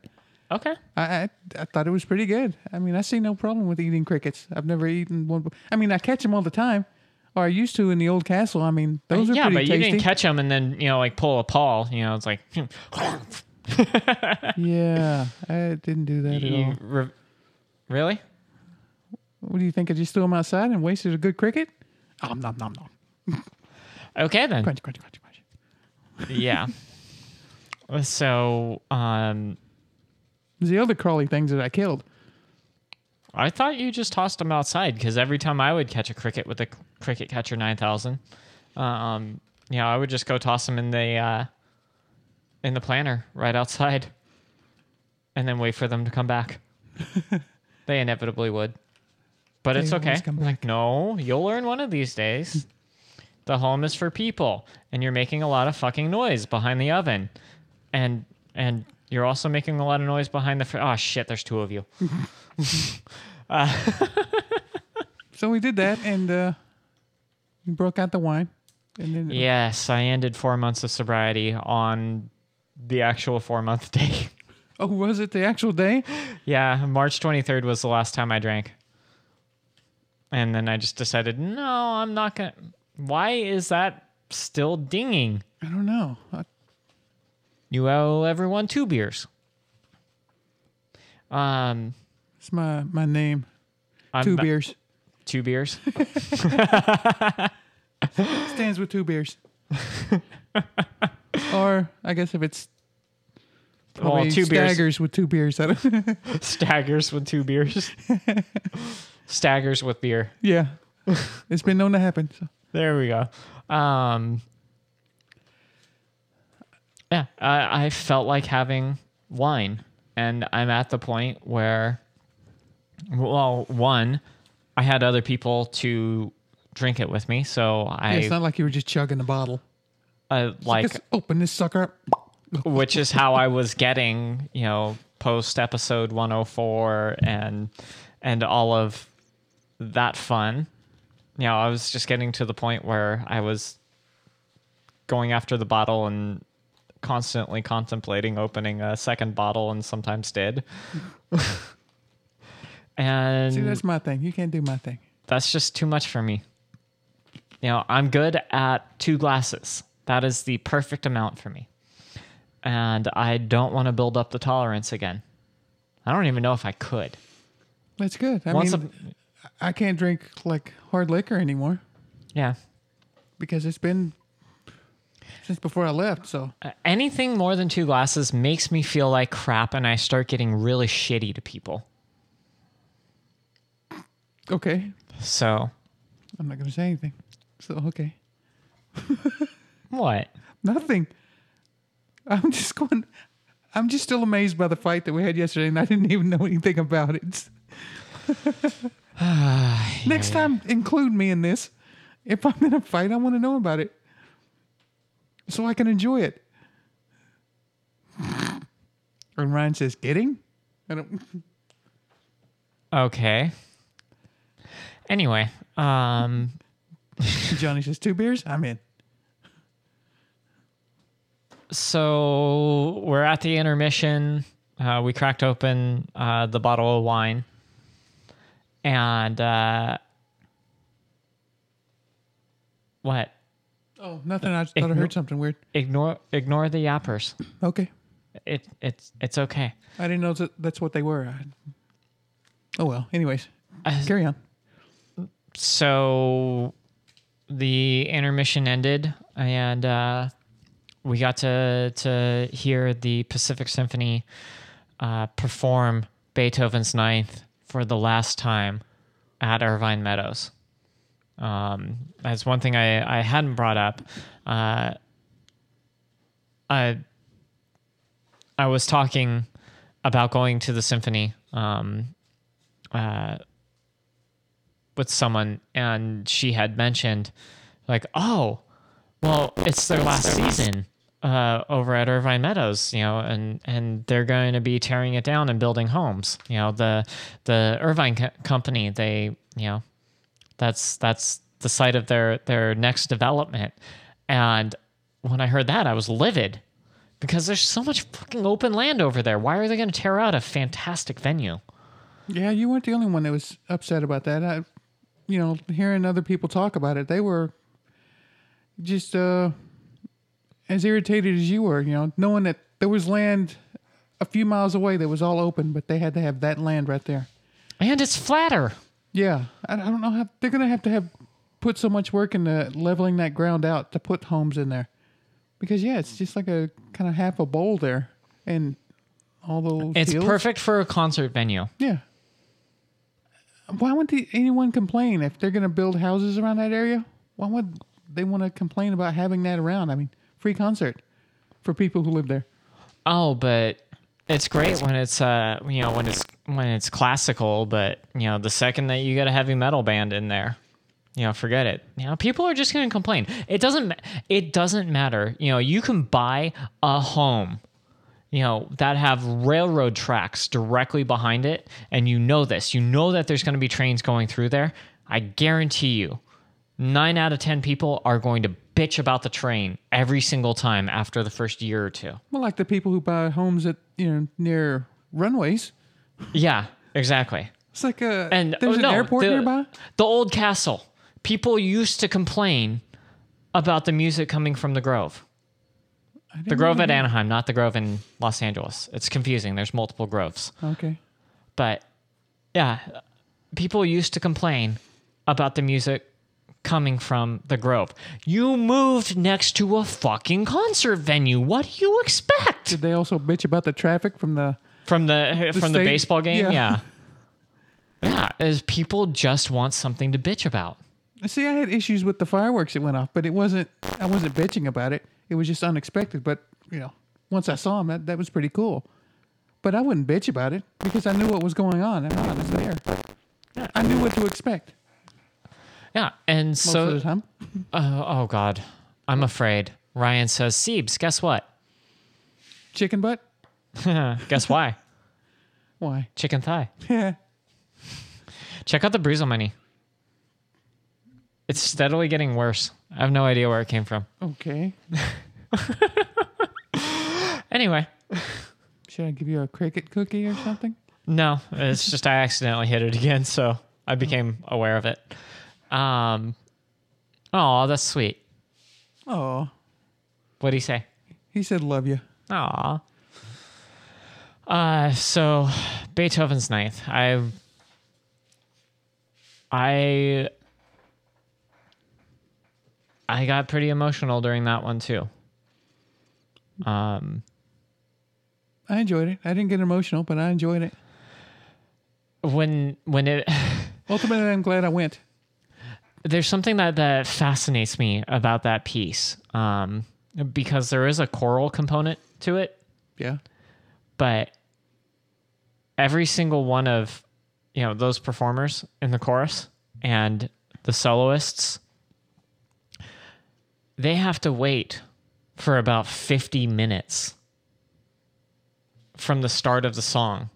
Okay. I, I I thought it was pretty good. I mean, I see no problem with eating crickets. I've never eaten one. I mean, I catch them all the time, or I used to in the old castle. I mean, those are yeah, pretty but tasty. you didn't catch them and then you know like pull a paw. You know, it's like yeah, I didn't do that at all. re- really. What do you think? I just threw them outside and wasted a good cricket? Om nom nom nom. Okay then. Crunch crunch crunch crunch. yeah. So, um, the other crawly things that I killed. I thought you just tossed them outside because every time I would catch a cricket with a cricket catcher nine thousand, um, you know, I would just go toss them in the uh, in the planter right outside, and then wait for them to come back. they inevitably would, but They it's okay. Like, no, you'll learn one of these days. the home is for people, and you're making a lot of fucking noise behind the oven, and and you're also making a lot of noise behind the. Fr- oh shit! There's two of you. So we did that, and uh, we broke out the wine, and then Yes, I ended four months of sobriety on the actual four month day. oh, was it the actual day? yeah, March 23rd was the last time I drank. And then I just decided, no, I'm not going to. Why is that still dinging? I don't know. I, You owe everyone two beers. Um, it's my my name. I'm Two ba- beers Two beers. stands with two beers. or I guess if it's probably two beers. staggers with two beers. I don't, Staggers with two beers. Staggers with beer. yeah, it's been known to happen. So. There we go. Um, yeah, I, I felt like having wine, and I'm at the point where, well, one, I had other people to drink it with me, so Yeah, I it's not like you were just chugging the bottle. uh, like, Just open this sucker up. which is how I was getting, you know, post episode 104 and and all of that fun. You know, I was just getting to the point where I was going after the bottle and constantly contemplating opening a second bottle and sometimes did. and See, that's my thing. You can't do my thing. that's just too much for me. You know, I'm good at two glasses. That is the perfect amount for me. And I don't want to build up the tolerance again. I don't even know if I could. That's good. I Once mean, I can't drink like hard liquor anymore Yeah. because it's been since before I left. So Uh, Anything more than two glasses makes me feel like crap and I start getting really shitty to people. okay, So, I'm not going to say anything. So okay, what? nothing. I'm just going. I'm just still amazed by the fight that we had yesterday, and I didn't even know anything about it. Next time, include me in this. If I'm in a fight, I want to know about it so I can enjoy it. And Ryan says, "Getting." I don't. Okay. Anyway, um, Johnny says, two beers. I'm in. so we're at the intermission. Uh, we cracked open uh, the bottle of wine, and uh, what? Oh, nothing. I just thought I heard something weird. Ignore ignore the yappers. Okay. It it's it's okay. I didn't know that that's what they were. I, oh well. Anyways, Uh, carry on. so the intermission ended and uh, we got to to hear the Pacific Symphony uh, perform Beethoven's Ninth for the last time at Irvine Meadows. Um, that's one thing I, I hadn't brought up. Uh, I I was talking about going to the symphony um, uh, with someone, and she had mentioned, like, oh, well, it's their last season uh, over at Irvine Meadows, you know, and and they're going to be tearing it down and building homes. You know, the the Irvine co- company, they, you know, that's that's the site of their their next development. And when I heard that, I was livid because there's so much fucking open land over there. Why are they going to tear out a fantastic venue? Yeah, you weren't the only one that was upset about that. I, you know, hearing other people talk about it, they were just uh, as irritated as you were. You know, knowing that there was land a few miles away that was all open, but they had to have that land right there. And it's flatter. Yeah, I, I don't know how they're gonna have to have put so much work into leveling that ground out to put homes in there, because yeah, it's just like a kind of half a bowl there, and all those. It's hills. perfect for a concert venue. Yeah. Why would the, anyone complain if they're going to build houses around that area? Why would they want to complain about having that around? I mean, free concert for people who live there. Oh, but it's great when it's uh you know when it's when it's classical, but you know the second that you get a heavy metal band in there, you know forget it. You know people are just going to complain. It doesn't it doesn't matter. You know you can buy a home you know that have railroad tracks directly behind it and you know this you know that there's going to be trains going through there i guarantee you 9 out of 10 people are going to bitch about the train every single time after the first year or two Well, like the people who buy homes at you know near runways. Yeah exactly It's like a and there's oh, an no, airport the, nearby. the old castle people used to complain about the music coming from the grove the grove at anaheim not the grove in los angeles it's confusing there's multiple groves Okay. But yeah, people used to complain about the music coming from the Grove. You moved next to a fucking concert venue. What do you expect Did they also bitch about the traffic from the? From the from the baseball game? yeah. Yeah. Yeah, is people just want something to bitch about. See, I had issues with the fireworks that went off, but it wasn't. I wasn't bitching about it. It was just unexpected. But you know, once I saw them, that that was pretty cool. But I wouldn't bitch about it because I knew what was going on and I was there. I knew what to expect Yeah, and most so of the time. uh, oh god, I'm afraid. Ryan says, "Siebes, guess what? Chicken butt? guess why? Why? Chicken thigh. Yeah. Check out the Bruzel mini. It's steadily getting worse. I have no idea where it came from. Okay. Anyway, Should I give you a cricket cookie or something? no, it's just I accidentally hit it again, so I became aware of it. Um, oh, that's sweet. Oh, What do you say? he said love you. Aw. Uh, so Beethoven's Ninth. I, I, I got pretty emotional during that one too. Um, I enjoyed it. I didn't get emotional, but I enjoyed it. when when it Ultimately, I'm glad I went. there's something that that fascinates me about that piece, um, because there is a choral component to it. Yeah. But every single one of you know those performers in the chorus and the soloists they have to wait for about 50 minutes from the start of the song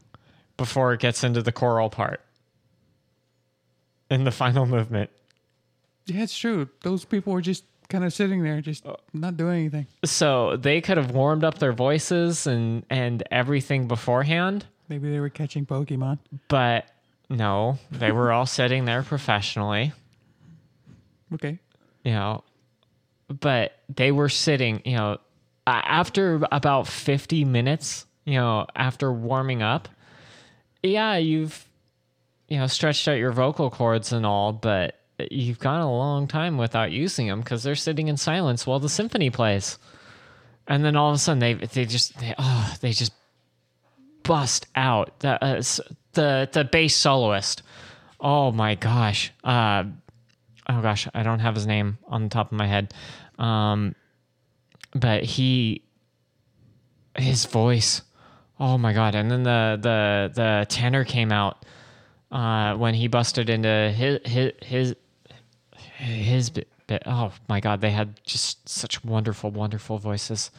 before it gets into the choral part in the final movement Yeah, it's true. Those people are just kind of sitting there, just uh, not doing anything. so they could have warmed up their voices and and everything beforehand Maybe they were catching Pokemon. but no they were all sitting there professionally Okay. you know but they were sitting you know after about 50 minutes you know after warming up yeah you've you know stretched out your vocal cords and all but you've gone a long time without using them because they're sitting in silence while the symphony plays. And then all of a sudden they they just they, oh, they just bust out. The uh, the the bass soloist. Oh my gosh. Uh oh gosh, I don't have his name on the top of my head. Um, but he, his voice, oh my god! And then the the the tenor came out uh, when he busted into his his his his bit. bit. Oh my god, they had just such wonderful, wonderful voices.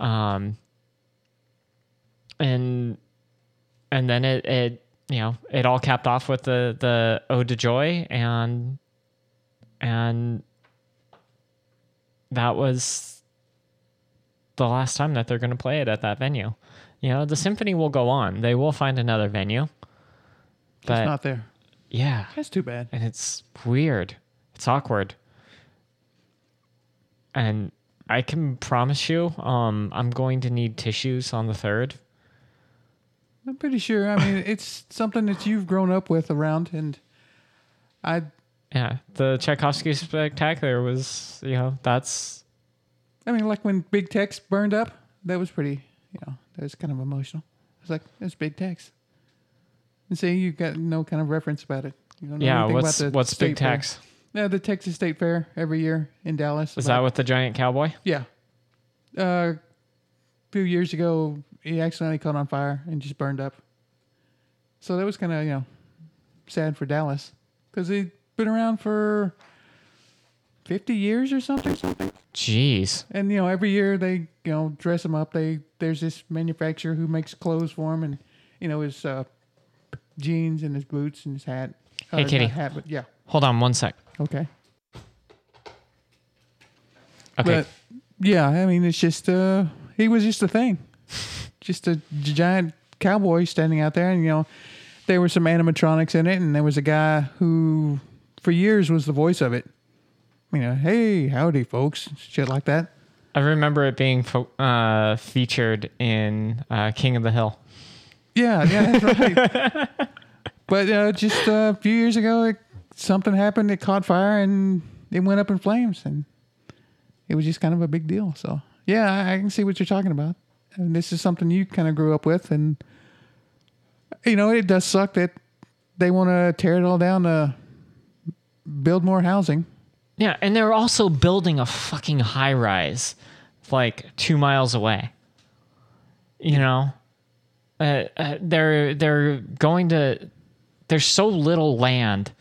Um, and and then it it you know it all capped off with the the ode to joy and and that was the last time that they're going to play it at that venue. You know, the symphony will go on. They will find another venue. But it's not there. yeah, That's too bad. and it's weird. It's awkward. And I can promise you, um, I'm going to need tissues on the third. I'm pretty sure. I mean, it's something that you've grown up with around, and I, Yeah, the Tchaikovsky Spectacular was, you know, that's I mean, like when Big Tex burned up, that was pretty. You know, that was kind of emotional. It's like it's Big Tex. And see, you got no kind of reference about it. You don't know yeah. anything What's about the what's Big. Tex? Yeah, the Texas State Fair every year in Dallas. Is that with the giant cowboy? Yeah. Uh, a few years ago, he accidentally caught on fire and just burned up. So that was kind of, you know, sad for Dallas because he'd been around for 50 years or something. something. Jeez. And, you know, every year they, you know, dress him up. They There's this manufacturer who makes clothes for him and, you know, his uh, jeans and his boots and his hat. Hey, Uh, Kitty. Hat, but yeah. Hold on one sec. Okay. Okay. But yeah, I mean, it's just uh, he was just a thing, just a giant cowboy standing out there, and you know, there were some animatronics in it, and there was a guy who, for years, was the voice of it. You know, hey, howdy, folks, shit like that. I remember it being fo- uh, featured in uh, King of the Hill. Yeah, yeah, that's right. but uh, just a few years ago, it, something happened. It caught fire and it went up in flames, and it was just kind of a big deal. So yeah, I, I can see what you're talking about. And this is something you kind of grew up with, and you know it does suck that they want to tear it all down to build more housing. Yeah, and they're also building a fucking high rise like two miles away. You know, uh, uh, they're they're going to. There's so little land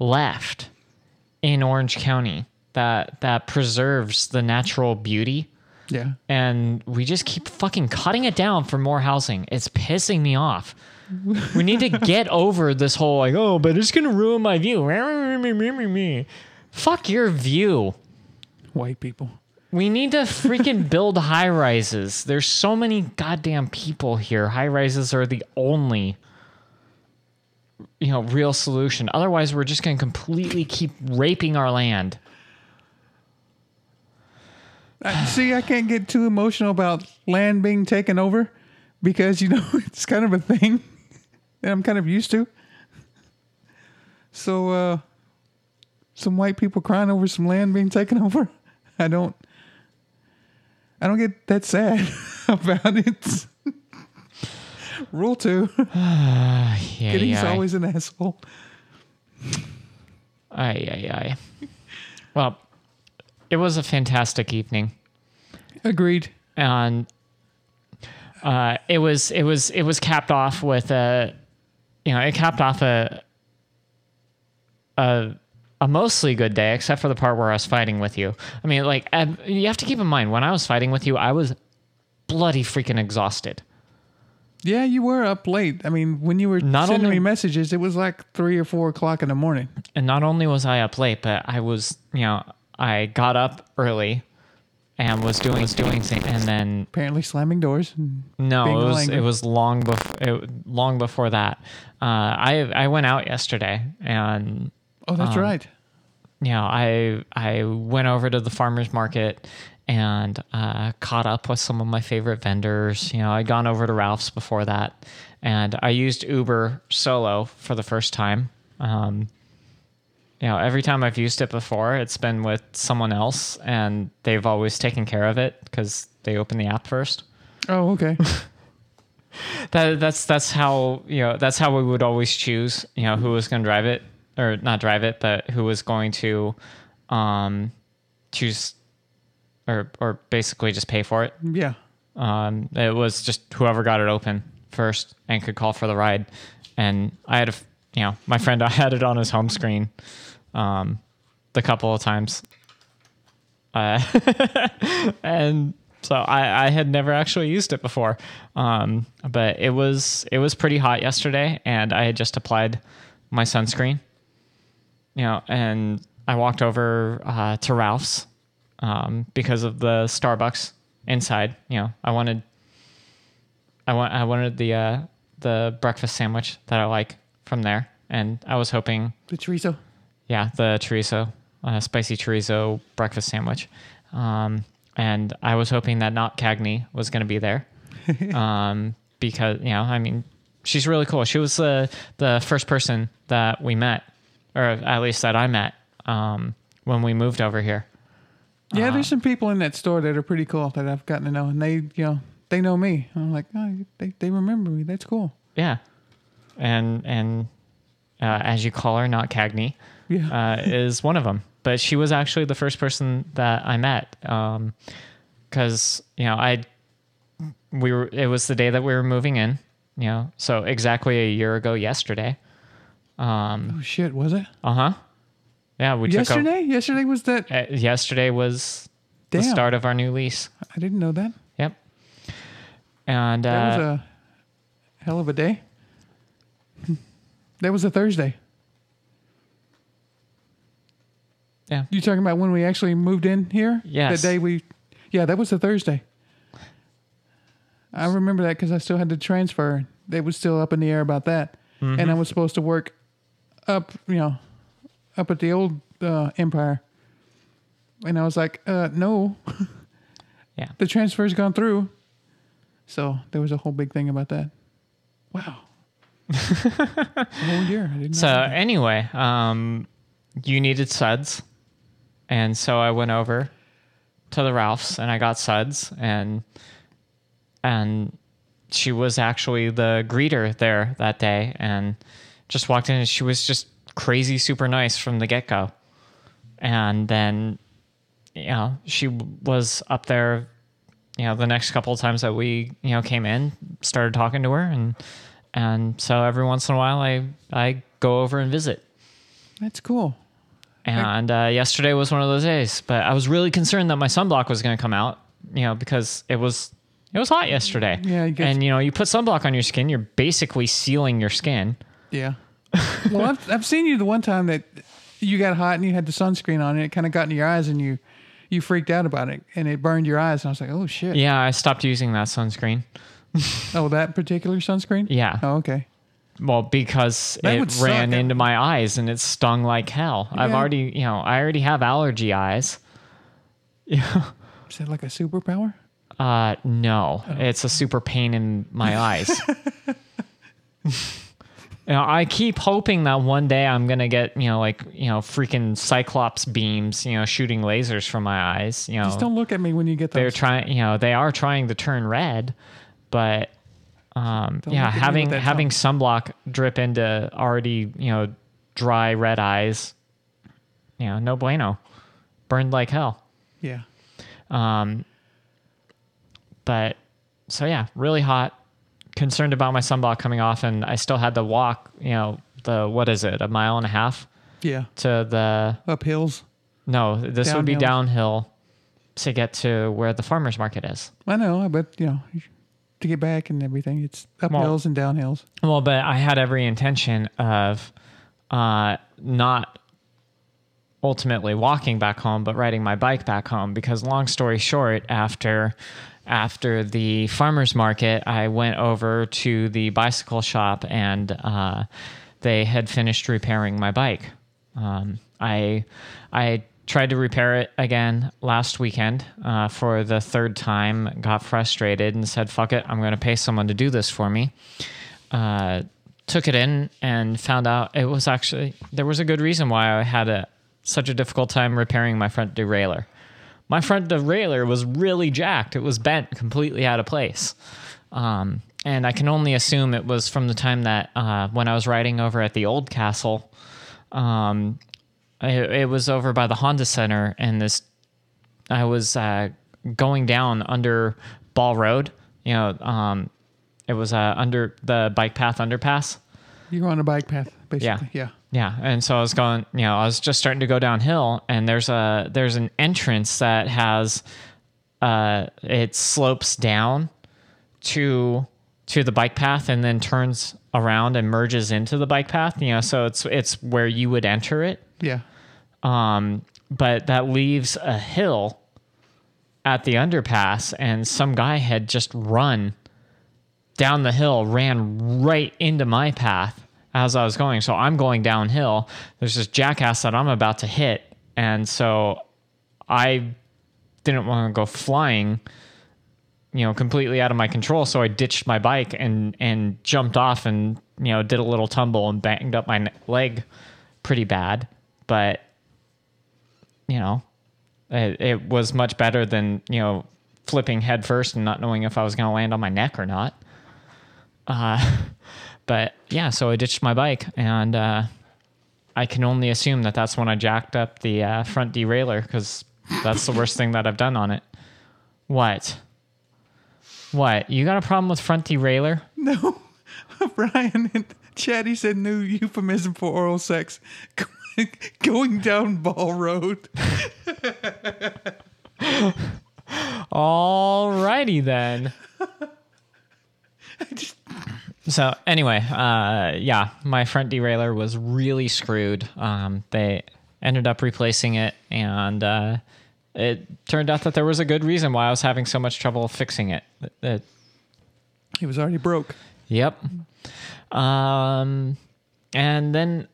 left in Orange County that that preserves the natural beauty, Yeah, and we just keep fucking cutting it down for more housing. It's pissing me off. We need to get over this whole like, oh, but it's gonna ruin my view. Fuck your view. white people. We need to freaking build high rises. There's so many goddamn people here. High rises are the only you know real solution. Otherwise, we're just going to completely keep raping our land. See, I can't get too emotional about land being taken over because you know it's kind of a thing that I'm kind of used to. So, uh, some white people crying over some land being taken over. I don't. I don't get that sad about it. Rule two: Yeah, yeah. always an asshole. Aye, aye, aye. Well, it was a fantastic evening. Agreed. and uh, it was it was it was capped off with a you know it capped off a a a mostly good day except for the part where I was fighting with you. I mean, like you have to keep in mind when I was fighting with you, I was bloody freaking exhausted. Yeah, you were up late. I mean, when you were Not sending only- me messages, it was like three or four o'clock in the morning. And not only was I up late, but I was you know I got up early and was doing was doing things, and then Apparently, slamming doors. and No, it was angry. it was long before it, long before that. Uh, I I went out yesterday, and Oh, that's um, right. You know I I went over to the farmers market and uh, caught up with some of my favorite vendors. You know, I'd gone over to Ralph's before that, and I used Uber Solo for the first time. Um, you know, every time I've used it before, it's been with someone else, and they've always taken care of it because they open the app first. Oh, okay. that that's that's how you know that's how we would always choose you know who was going to drive it or not drive it but who was going to um choose or or basically just pay for it. Yeah. um it was just whoever got it open first and could call for the ride. And i had a, you know my friend i had it on his home screen um the couple of times. Uh, and so I, I had never actually used it before. Um, but it was it was pretty hot yesterday and i had just applied my sunscreen you know and i walked over uh, to ralph's um, because of the starbucks inside you know i wanted i want i wanted the uh, the breakfast sandwich that i like from there and i was hoping The chorizo. yeah, the chorizo, uh, spicy chorizo breakfast sandwich. Um, and I was hoping that not Cagney was going to be there. um, because, you know, I mean, she's really cool. She was the, the first person that we met, or at least that I met, um, when we moved over here. Yeah, there's some people in that store that are pretty cool that I've gotten to know, and they, you know, they know me. I'm like, oh, they, they remember me. That's cool. Yeah. And, and, uh, as you call her, not Cagney, Yeah. uh, is one of them. But she was actually the first person that I met. Um, cause you know, I, we were, it was the day that we were moving in, you know, so exactly a year ago yesterday. Um, oh shit, was it? uh huh. Yeah. We took over- Yesterday? Yesterday was that? uh, yesterday was the start of our new lease. I didn't know that. Yep. And, That was uh, a hell of a day. That was a Thursday. yeah. You talking about when we actually moved in here? Yes. The day we, yeah, that was a Thursday. I remember that because I still had to transfer. They was still up in the air about that, Mm-hmm. and I was supposed to work up, you know, up at the old uh, Empire. And I was like, uh, no, Yeah. the transfer's gone through. So there was a whole big thing about that. Wow. a whole year. I didn't So anyway, um, you needed suds, and so I went over to the Ralphs and I got suds, and and she was actually the greeter there that day, and just walked in, and she was just crazy, super nice from the get go, and then you know she was up there. You know, the next couple of times that we, you know, came in, started talking to her, and and so every once in a while, I I go over and visit. That's cool. And uh, yesterday was one of those days, but I was really concerned that my sunblock was going to come out. You know, because it was it was hot yesterday. Yeah, and you know, you put sunblock on your skin, you're basically sealing your skin. Yeah. well, I've, I've seen you the one time that you got hot and you had the sunscreen on and it kind of got in your eyes and you you freaked out about it and it burned your eyes. And I was like, oh shit. Yeah, I stopped using that sunscreen. Oh, that particular sunscreen? Yeah. Oh, okay. Well, because That it would suck. ran into my eyes and it stung like hell. I've Yeah. already, you know, I already have allergy eyes. Yeah. Is that like a superpower? Uh, no, Oh. it's a super pain in my eyes. You know, I keep hoping that one day I'm gonna get, you know, like you know, freaking cyclops beams, you know, shooting lasers from my eyes. You know, Just don't look at me when you get they're trying, you know, they are trying to turn red, but um, Don't yeah, look at me having having sunblock drip into already, you know, dry red eyes, you know, no bueno, burned like hell. yeah. Um, but so yeah, really hot. Concerned about my sunblock coming off, and I still had to walk. You know, the what is it, a mile and a half Yeah. to the uphills. no, this would be Downhill. downhill to get to where the farmers market is. I know, but you know, to get back and everything, it's uphills Well- and downhills. Well, but I had every intention of uh, not ultimately walking back home, but riding my bike back home. Because long story short, after after the farmers market, I went over to the bicycle shop and uh, they had finished repairing my bike. Um, I I tried to repair it again last weekend uh, for the third time. Got frustrated and said, "Fuck it, I'm going to pay someone to do this for me." uh, took it in and found out it was actually there was a good reason why I had a such a difficult time repairing my front derailleur. My front derailleur was really jacked; it was bent completely out of place. Um, and I can only assume it was from the time that uh, when I was riding over at the old castle, um, it, it was over by the Honda Center, and this I was uh, going down under Ball Road. You know, um, it was uh, under the bike path underpass. You're on a bike path, basically. Yeah. Yeah, and so I was going, you know, I was just starting to go downhill, and there's a there's an entrance that has, uh, it slopes down to to the bike path and then turns around and merges into the bike path. You know, so it's it's where you would enter it Yeah. um, but that leaves a hill at the underpass, and some guy had just run down the hill, ran right into my path as I was going. So I'm going downhill. There's this jackass that I'm about to hit, and so I didn't want to go flying. You know, completely out of my control. So I ditched my bike and and jumped off and you know did a little tumble and banged up my leg pretty bad. But you know, it, it was much better than you know flipping head first and not knowing if I was going to land on my neck or not. Uh, but yeah, so I ditched my bike, and uh, I can only assume that that's when I jacked up the uh, front derailleur because that's the worst thing that I've done on it. What? What? You got a problem with front derailleur? No. Brian in chat, he said new euphemism for oral sex. Going down Ball Road. Alrighty then. So anyway, uh, yeah, my front derailleur was really screwed. Um, they ended up replacing it, and uh, it turned out that there was a good reason why I was having so much trouble fixing it. It- it- was already broke. Yep. Um, and then,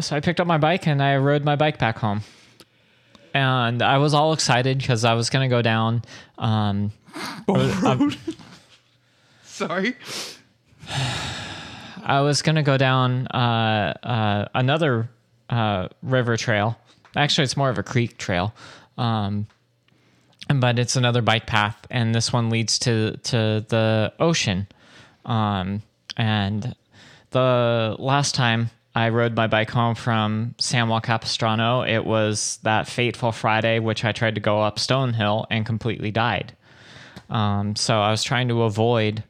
so I picked up my bike and I rode my bike back home. And I was all excited because I was going to go down. Um, um, Sorry. I was to go down uh, uh, another uh, river trail. Actually, it's more of a creek trail. Um, but it's another bike path, and this one leads to to the ocean. Um, and the last time I rode my bike home from San Juan Capistrano, it was that fateful Friday, which I tried to go up Stonehill and completely died. Um, so I was trying to avoid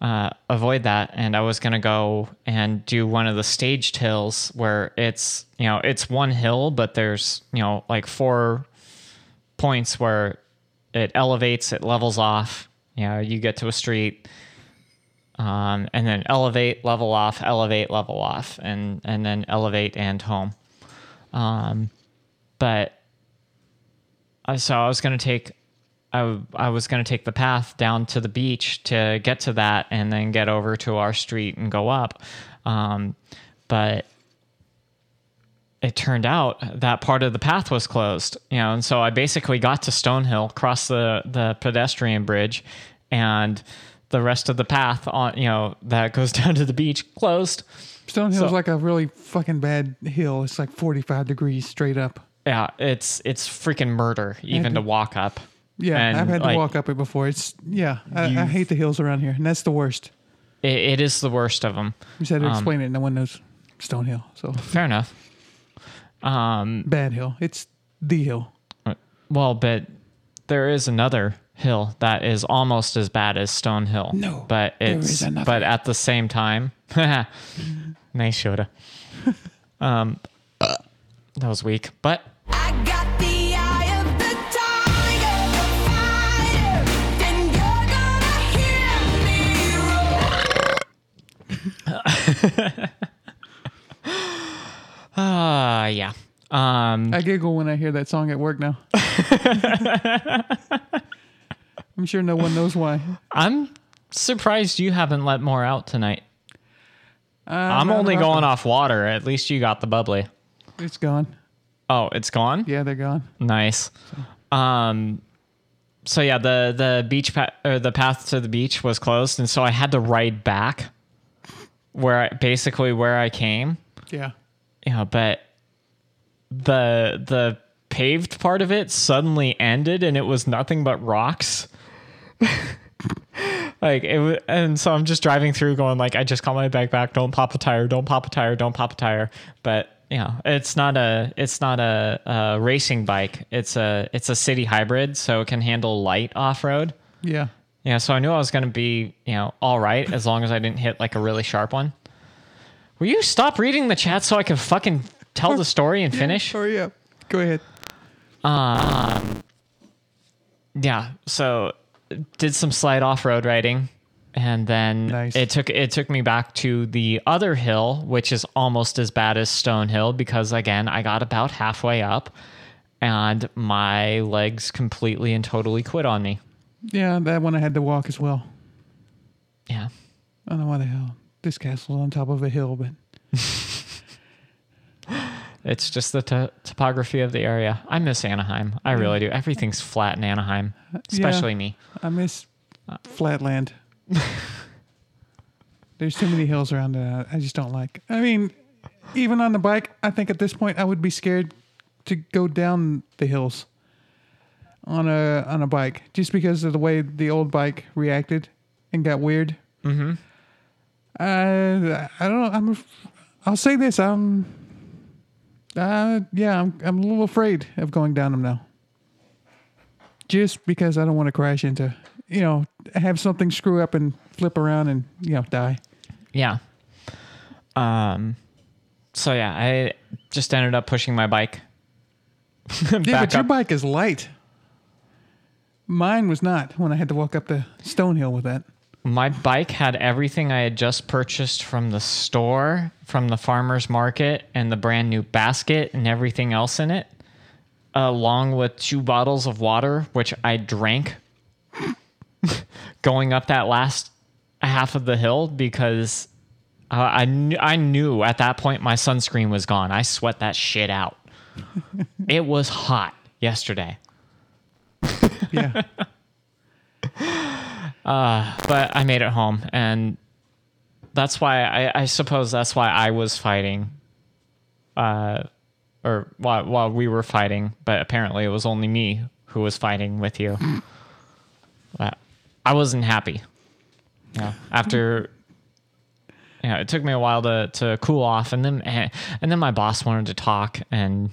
uh, avoid that, and I was gonna go and do one of the staged hills where it's you know it's one hill, but there's you know like four points where it elevates, it levels off. You know, you get to a street, um, and then elevate, level off, elevate, level off, and and then elevate and home. Um, but uh, so I was gonna take, I, I was gonna take the path down to the beach to get to that, and then get over to our street and go up. Um, but it turned out that part of the path was closed, you know, and so I basically got to Stonehill, crossed the the pedestrian bridge, and the rest of the path on, you know, that goes down to the beach closed. Stonehill's So- like a really fucking bad hill. It's like 45 degrees straight up. Yeah, it's it's freaking murder even to walk up. Yeah, And, I've had to walk up it before. It's yeah, I, I hate the hills around here, and that's the worst. It, it is the worst of them. You had to Um, explain it. No one knows Stonehill, so Fair enough. Um, bad hill. It's the hill. well, but there is another hill that is almost as bad as Stone Hill. No, but it's but at the same time, nice Shoda. Um, that was weak, but you're gonna hear me roar. uh yeah. Um, I giggle when I hear that song at work now. I'm sure no one knows why. I'm surprised you haven't let more out tonight. I'm only going off water. At least you got the bubbly. It's gone. Oh, it's gone. Yeah, they're gone. Nice. Um, so yeah, the the beach pa- or the path to the beach was closed, and so I had to ride back where I, basically where I came. Yeah. You know, but the the paved part of it suddenly ended, and it was nothing but rocks. like it was, and so I'm just driving through, going like, I just call my bag back. Don't pop a tire. Don't pop a tire. Don't pop a tire. But you know, it's not a it's not a, a racing bike. It's a it's a city hybrid, so it can handle light off road. Yeah. Yeah, so I knew I was going to be, you know, all right as long as I didn't hit like a really sharp one. Will you stop reading the chat so I can fucking tell the story and finish? Hurry up. Go ahead. Um, yeah. So did some slight off-road riding, and then Nice. it took it took me back to the other hill, which is almost as bad as Stone Hill because again I got about halfway up, and my legs completely and totally quit on me. Yeah, that one I had to walk as well. Yeah. I don't know why the hell this castle's on top of a hill, but It's just the to- topography of the area. I miss Anaheim. I really do. Everything's flat in Anaheim, especially Yeah. me. I miss uh, flatland. There's too many hills around that I just don't like. I mean, even on the bike, I think at this point I would be scared to go down the hills on a on a bike just because of the way the old bike reacted and got weird. Mm-hmm. Uh, I don't know. I'm. I'll say this. I'm. Uh, yeah, I'm. I'm a little afraid of going down them now. Just because I don't want to crash into, you know, have something screw up and flip around and you know die. Yeah. Um. So yeah, I just ended up pushing my bike. Yeah, but your up. bike is light. Mine was not when I had to walk up the Stonehill with that. My bike had everything I had just purchased from the store, from the farmer's market, and the brand new basket and everything else in it, along with two bottles of water, which I drank going up that last half of the hill because uh, I, kn- I knew at that point my sunscreen was gone. I sweat that shit out. it was hot yesterday. Yeah. Uh, but I made it home, and that's why I, I suppose that's why I was fighting, uh, or while while we were fighting. But apparently, it was only me who was fighting with you. But I wasn't happy. Yeah. After, yeah, it took me a while to to cool off, and then and then my boss wanted to talk, and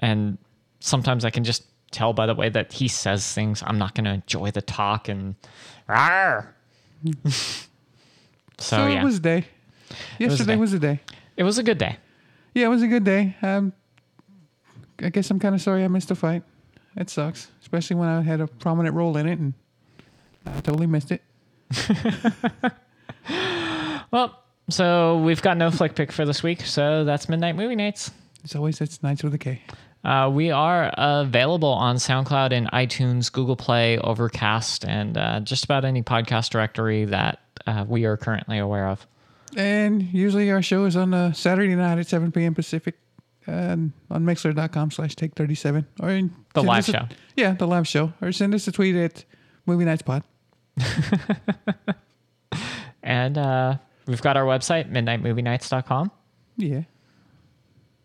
and sometimes I can just tell by the way that he says things I'm not going to enjoy the talk and Rawr. so, So yeah it was a day. was a Yesterday day. was a day. It was a good day Yeah, it was a good day. Um, I guess I'm kind of sorry I missed the fight. It sucks, especially when I had a prominent role in it and I totally missed it. well so we've got no flick pick for this week so that's Midnight Movie Knights As always, it's Knights with a K. Uh, we are available on SoundCloud and iTunes, Google Play, Overcast, and uh, just about any podcast directory that uh, we are currently aware of. And usually our show is on a Saturday night at 7 p.m. Pacific and on mixlr.com slash take 37. Or in, The live a- show. yeah, the live show. Or send us a tweet at Movie Knights Pod. And uh, we've got our website, midnightmovieknights.com. Yeah.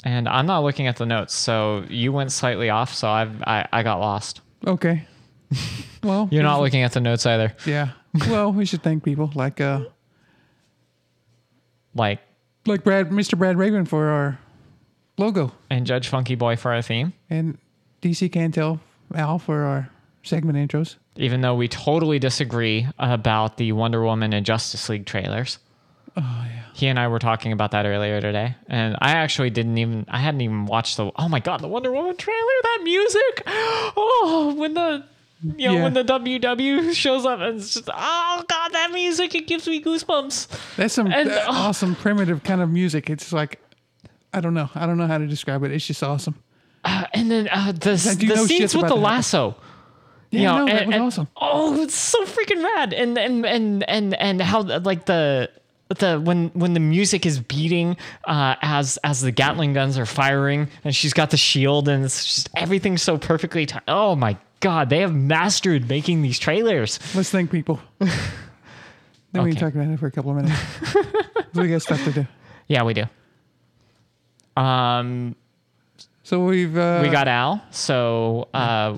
And I'm not looking at the notes, so you went slightly off, so I've, I, I got lost. Okay. Well, You're not looking at the notes either. Yeah. Well, we should thank people like uh Like, like Brad, Mr. Brad Raven for our logo, and Judge Funky Boy for our theme, and DC Cantel Al for our segment intros. even though we totally disagree about the Wonder Woman and Justice League trailers. Oh yeah. He and I were talking about that earlier today, and I actually didn't even I hadn't even watched the oh my god the Wonder Woman trailer that music oh when the you know Yeah. when the WW shows up and it's just oh god that music it gives me goosebumps That's some And- uh, awesome primitive kind of music. It's like I don't know. I don't know how to describe it. It's just awesome. Uh, and then uh, the Like, the scenes with the lasso. Yeah, you know, no, that and- was and- awesome. Oh, it's so freaking rad! And and and and and how like the the when when the music is beating uh, as as the Gatling guns are firing, and she's got the shield, and it's just everything's so perfectly. T- oh my god, they have mastered making these trailers. Let's thank people. then we can talk about it for a couple of minutes. we got stuff to do. Yeah, we do. Um, So we've uh, we got Al. So uh,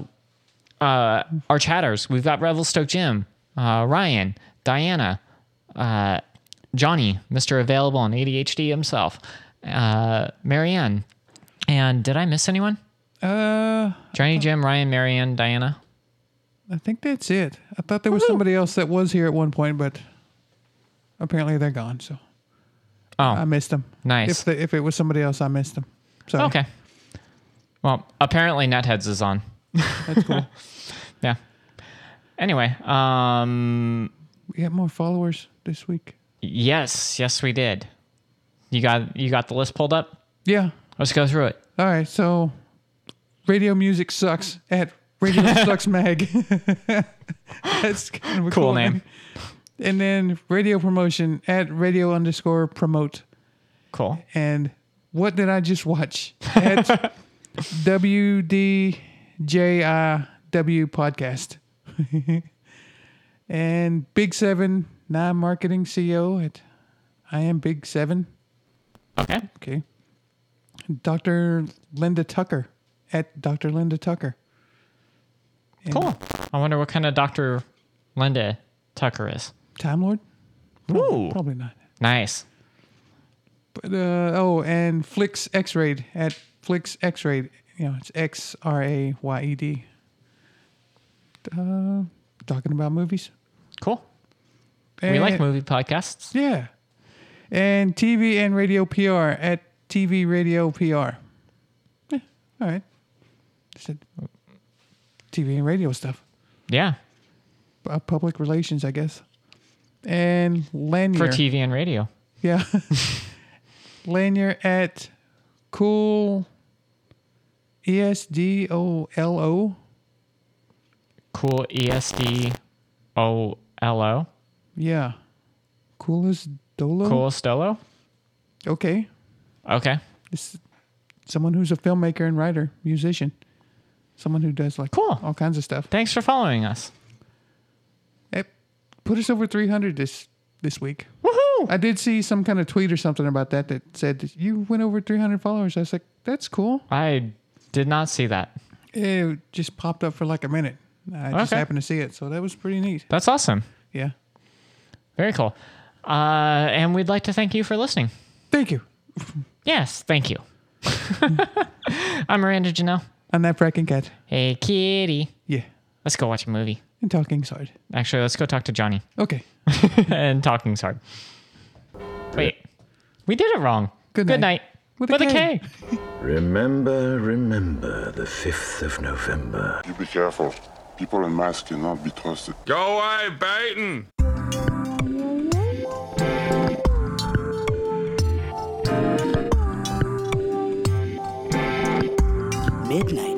uh, our chatters. We've got Revelstoke Jim, uh, Ryan, Diana, uh, Johnny, Mister Available on ADHD himself, uh, Marianne, and did I miss anyone? uh Johnny, Jim, Ryan, Marianne, Diana. I think that's it. I thought there was somebody else that was here at one point, but apparently they're gone. So Oh, I missed them. nice. If the, if it was somebody else, I missed them. So okay. Well, apparently Netheads is on. that's cool. Yeah. Anyway, um, we have more followers this week. Yes, yes, we did. You got you got the list pulled up. Yeah. Let's go through it. All right. So radio music sucks at Radio Sucks Mag. that's kind of a Cool name. And then radio promotion at radio underscore promote. Cool. And what did I just watch? At WDJIW podcast. and Big Seven, non marketing CEO at I am Big Seven. Okay. Okay. Dr. Linda Tucker at Dr. Linda Tucker. And Cool. I wonder what kind of Dr. Linda Tucker is. Time Lord? Ooh. Probably not. Nice. But uh, oh, and Flix X Rayed at Flix X Rayed. You know, it's X R A Y E D. Uh, talking about movies. Cool. We like movie podcasts. Yeah. And TV and radio PR at TV Radio PR. Yeah, all right. Said TV and radio stuff. Yeah. Uh, public relations, I guess. And Lanier. For TV and radio. Yeah. Lanier at cool E S D O L O. Cool E ESD O L O. Yeah. Coolest Dolo. Cool Stolo. Okay. Okay. This someone who's a filmmaker and writer, musician. Someone who does like Cool. all kinds of stuff. Thanks for following us. It put us over 300 this this week. Woohoo! I did see some kind of tweet or something about that that said you went over 300 followers. I was like, that's cool. I did not see that. It just popped up for like a minute. I just happened to see it, so that was pretty neat. That's awesome. Yeah. Very cool. Uh, and we'd like to thank you for listening. Thank you. Yes, thank you. I'm Miranda Janelle. On that fracking cat. Hey, kitty. Yeah. Let's go watch a movie. And talking hard. Actually, let's go talk to Johnny. Okay. and talking's hard. Wait, we did it wrong. Good Good night. night. With a With a K. K. Remember, remember the 5th of November. You be careful. People in masks cannot be trusted. Go away, Baton! Midnight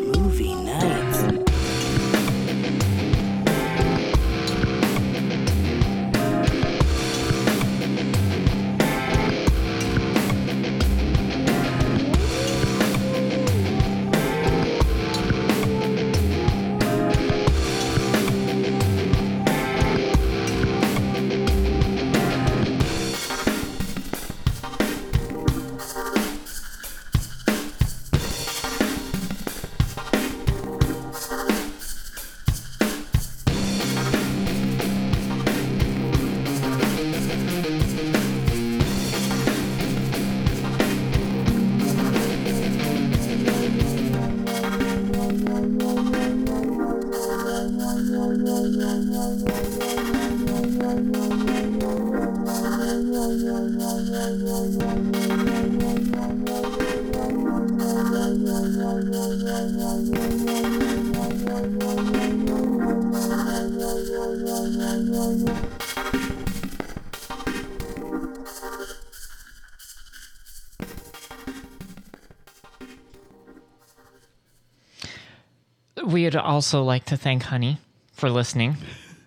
also like to thank Honey for listening.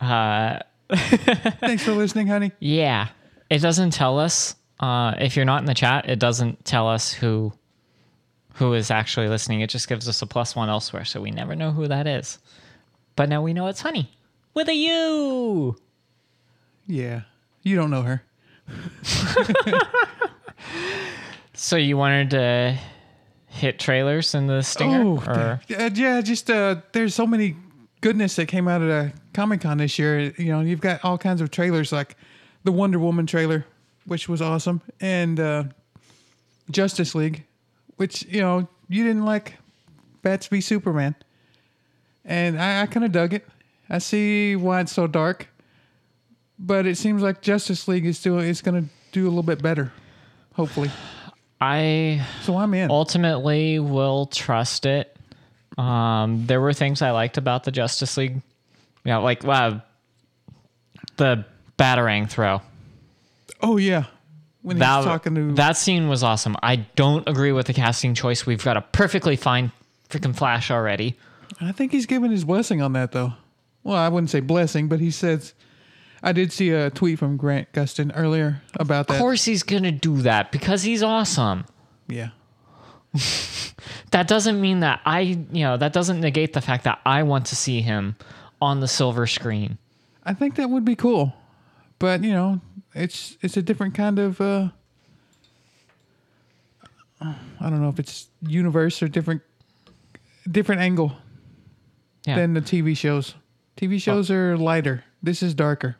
Uh, Thanks for listening, honey. yeah, it doesn't tell us uh, if you're not in the chat. It doesn't tell us who who is actually listening. It just gives us a plus one elsewhere, so we never know who that is. But now we know it's Honey with a U. Yeah. You don't know her. So you wanted to hit trailers in the stinger, Oh, or Uh, yeah, just uh, there's so many goodness that came out of the Comic Con this year. You know, you've got all kinds of trailers like the Wonder Woman trailer, which was awesome, and uh, Justice League, which you know you didn't like Bats v Superman, and I, I kind of dug it. I see why it's so dark, but it seems like Justice League is still is going to do a little bit better, hopefully. I so I'm in. Ultimately, will trust it. Um, there were things I liked about the Justice League. You know, like wow, the batarang throw. Oh yeah, when that, he's talking to that scene was awesome. I don't agree with the casting choice. We've got a perfectly fine freaking Flash already. I think he's given his blessing on that, though. Well, I wouldn't say blessing, but he says. I did see a tweet from Grant Gustin earlier about that. Of course, he's gonna do that because he's awesome. Yeah. That doesn't mean that I, you know, that doesn't negate the fact that I want to see him on the silver screen. I think that would be cool, but you know, it's it's a different kind of. uh I don't know if it's universe or different different angle Yeah. than the TV shows. TV shows are lighter. This is darker.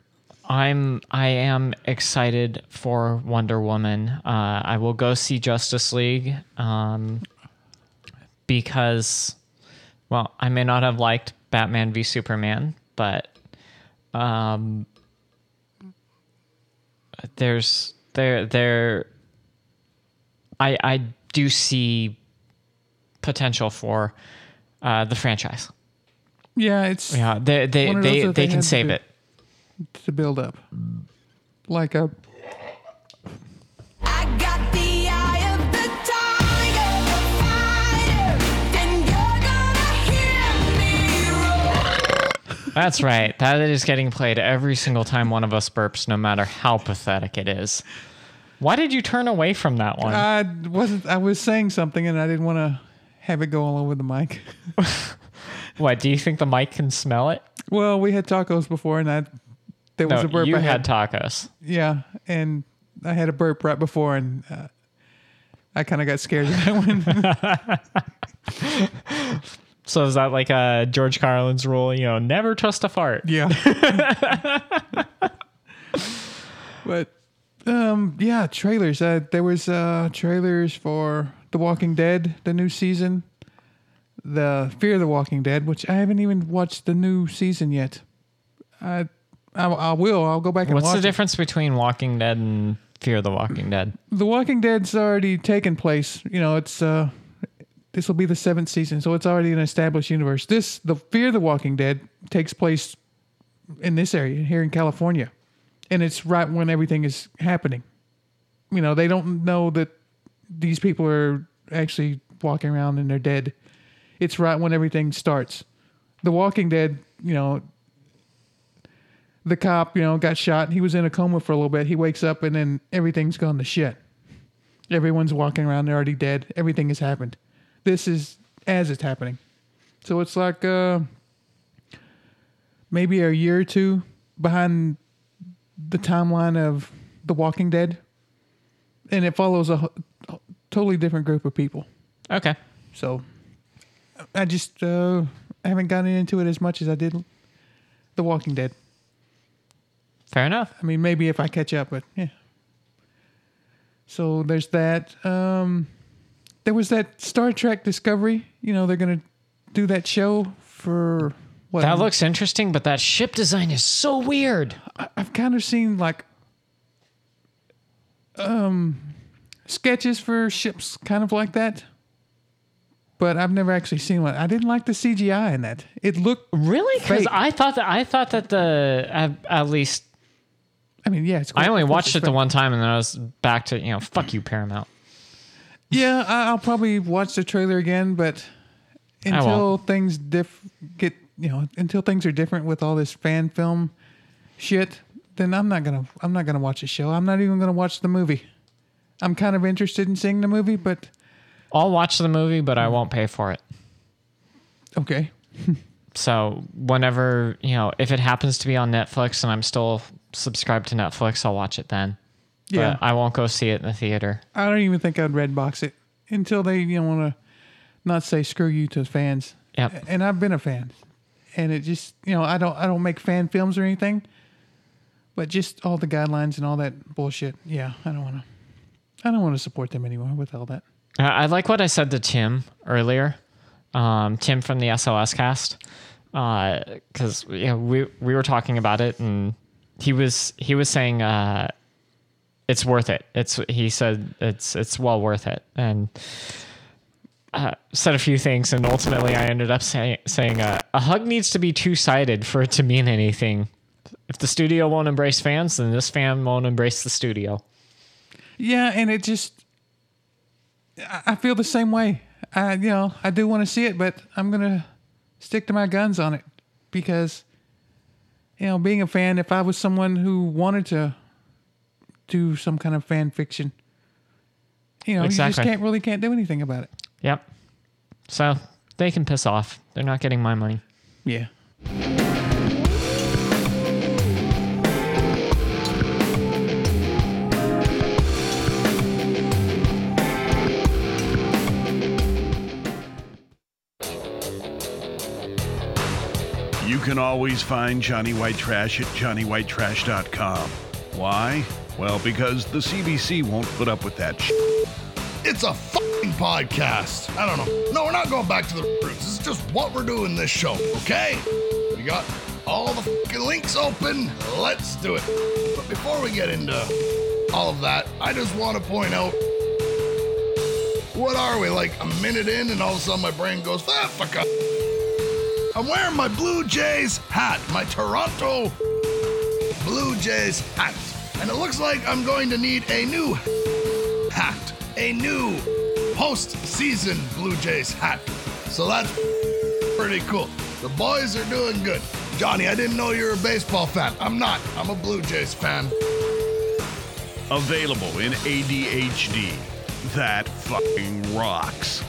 I'm I am excited for Wonder Woman. Uh, I will go see Justice League um, because, well, I may not have liked Batman v Superman, but um, there's there there I I do see potential for uh, the franchise. Yeah, it's Yeah, they they of they, they can save do- it. To build up, like a Got the eye of the tiger, the fighter, and you're gonna hear me roar. That's right. That is getting played every single time one of us burps, no matter how pathetic it is. Why did you turn away from that one? I wasn't. I was saying something, and I didn't want to have it go all over the mic. what? Do you think the mic can smell it? well, we had tacos before, and I there was no, a burp. you I had tacos. yeah, and I had a burp right before, and uh, I kind of got scared of that one. So is that like uh, George Carlin's rule? You know, never trust a fart. Yeah. but um, yeah, trailers. Uh, there was uh, trailers for The Walking Dead, the new season. The Fear of the Walking Dead, which I haven't even watched the new season yet. I, I, I will. I'll go back and What's watch the it. difference between Walking Dead and Fear the Walking Dead? The Walking Dead's already taken place. You know, it's uh, this will be the seventh season, so it's already an established universe. This, the Fear the Walking Dead, takes place in this area here in California, and it's right when everything is happening. You know, they don't know that these people are actually walking around and they're dead. it's right when everything starts. The Walking Dead, you know, the cop, you know, got shot. He was in a coma for a little bit. He wakes up and then everything's gone to shit. Everyone's walking around. They're already dead. Everything has happened. This is as it's happening. So it's like uh, maybe a year or two behind the timeline of The Walking Dead. And it follows a, ho- totally different group of people. Okay. So I just uh, I haven't gotten into it as much as I did The Walking Dead. Fair enough. I mean, maybe if I catch up, but yeah. So there's that. Um, there was that Star Trek Discovery. You know, they're gonna do that show for what? That looks interesting, but that ship design is so weird. I- I've kind of seen like um sketches for ships, kind of like that. But I've never actually seen one. I didn't like the CGI in that. It looked really because. I thought that I thought that the at, at least I mean, yeah, it's. I only watched it the one time and then I was back to you know fuck you Paramount. Yeah, I- I'll probably watch the trailer again, but until won't. things diff get you know until things are different with all this fan film shit, then I'm not gonna I'm not gonna watch the show. I'm not even gonna watch the movie. I'm kind of interested in seeing the movie, but I'll watch the movie, but I won't pay for it. okay. So whenever you know, if it happens to be on Netflix and I'm still subscribed to Netflix, I'll watch it then. Yeah. but I won't go see it in the theater. I don't even think I'd Redbox it until they you know want to not say screw you to fans. Yep. And I've been a fan, and it just you know I don't I don't make fan films or anything, but just all the guidelines and all that bullshit. Yeah, I don't want to. I don't want to support them anymore with all that. I I like what I said to Tim earlier, um, Tim from the SOS cast, because you know, we we were talking about it, and he was he was saying uh, it's worth it. It's he said it's it's well worth it, and uh, said a few things, and ultimately I ended up say, saying uh, a hug needs to be two sided for it to mean anything. If the studio won't embrace fans, then this fan won't embrace the studio. Yeah, and it just I feel the same way. I you know, I do want to see it, but I'm to stick to my guns on it because you know, being a fan, if I was someone who wanted to do some kind of fan fiction, you know, you just can't really can't do anything about it. Yep. So they can piss off. They're not getting my money. Yeah. You can always find Johnny White Trash at JohnnyWhiteTrash.com. Why? Well, because the CBC won't put up with that shit. It's a fucking podcast. I don't know. No, we're not going back to the roots. This is just what we're doing this show, okay? We got all the fucking links open. Let's do it. But before we get into all of that, I just want to point out what are we, like a minute in, and all of a sudden my brain goes, ah, fuck up. I'm wearing my Blue Jays hat, my Toronto Blue Jays hat. And it looks like I'm going to need a new hat, a new postseason Blue Jays hat. So that's pretty cool. The boys are doing good. Johnny, I didn't know you were a baseball fan. I'm not. I'm a Blue Jays fan. Available in ADHD. That fucking rocks.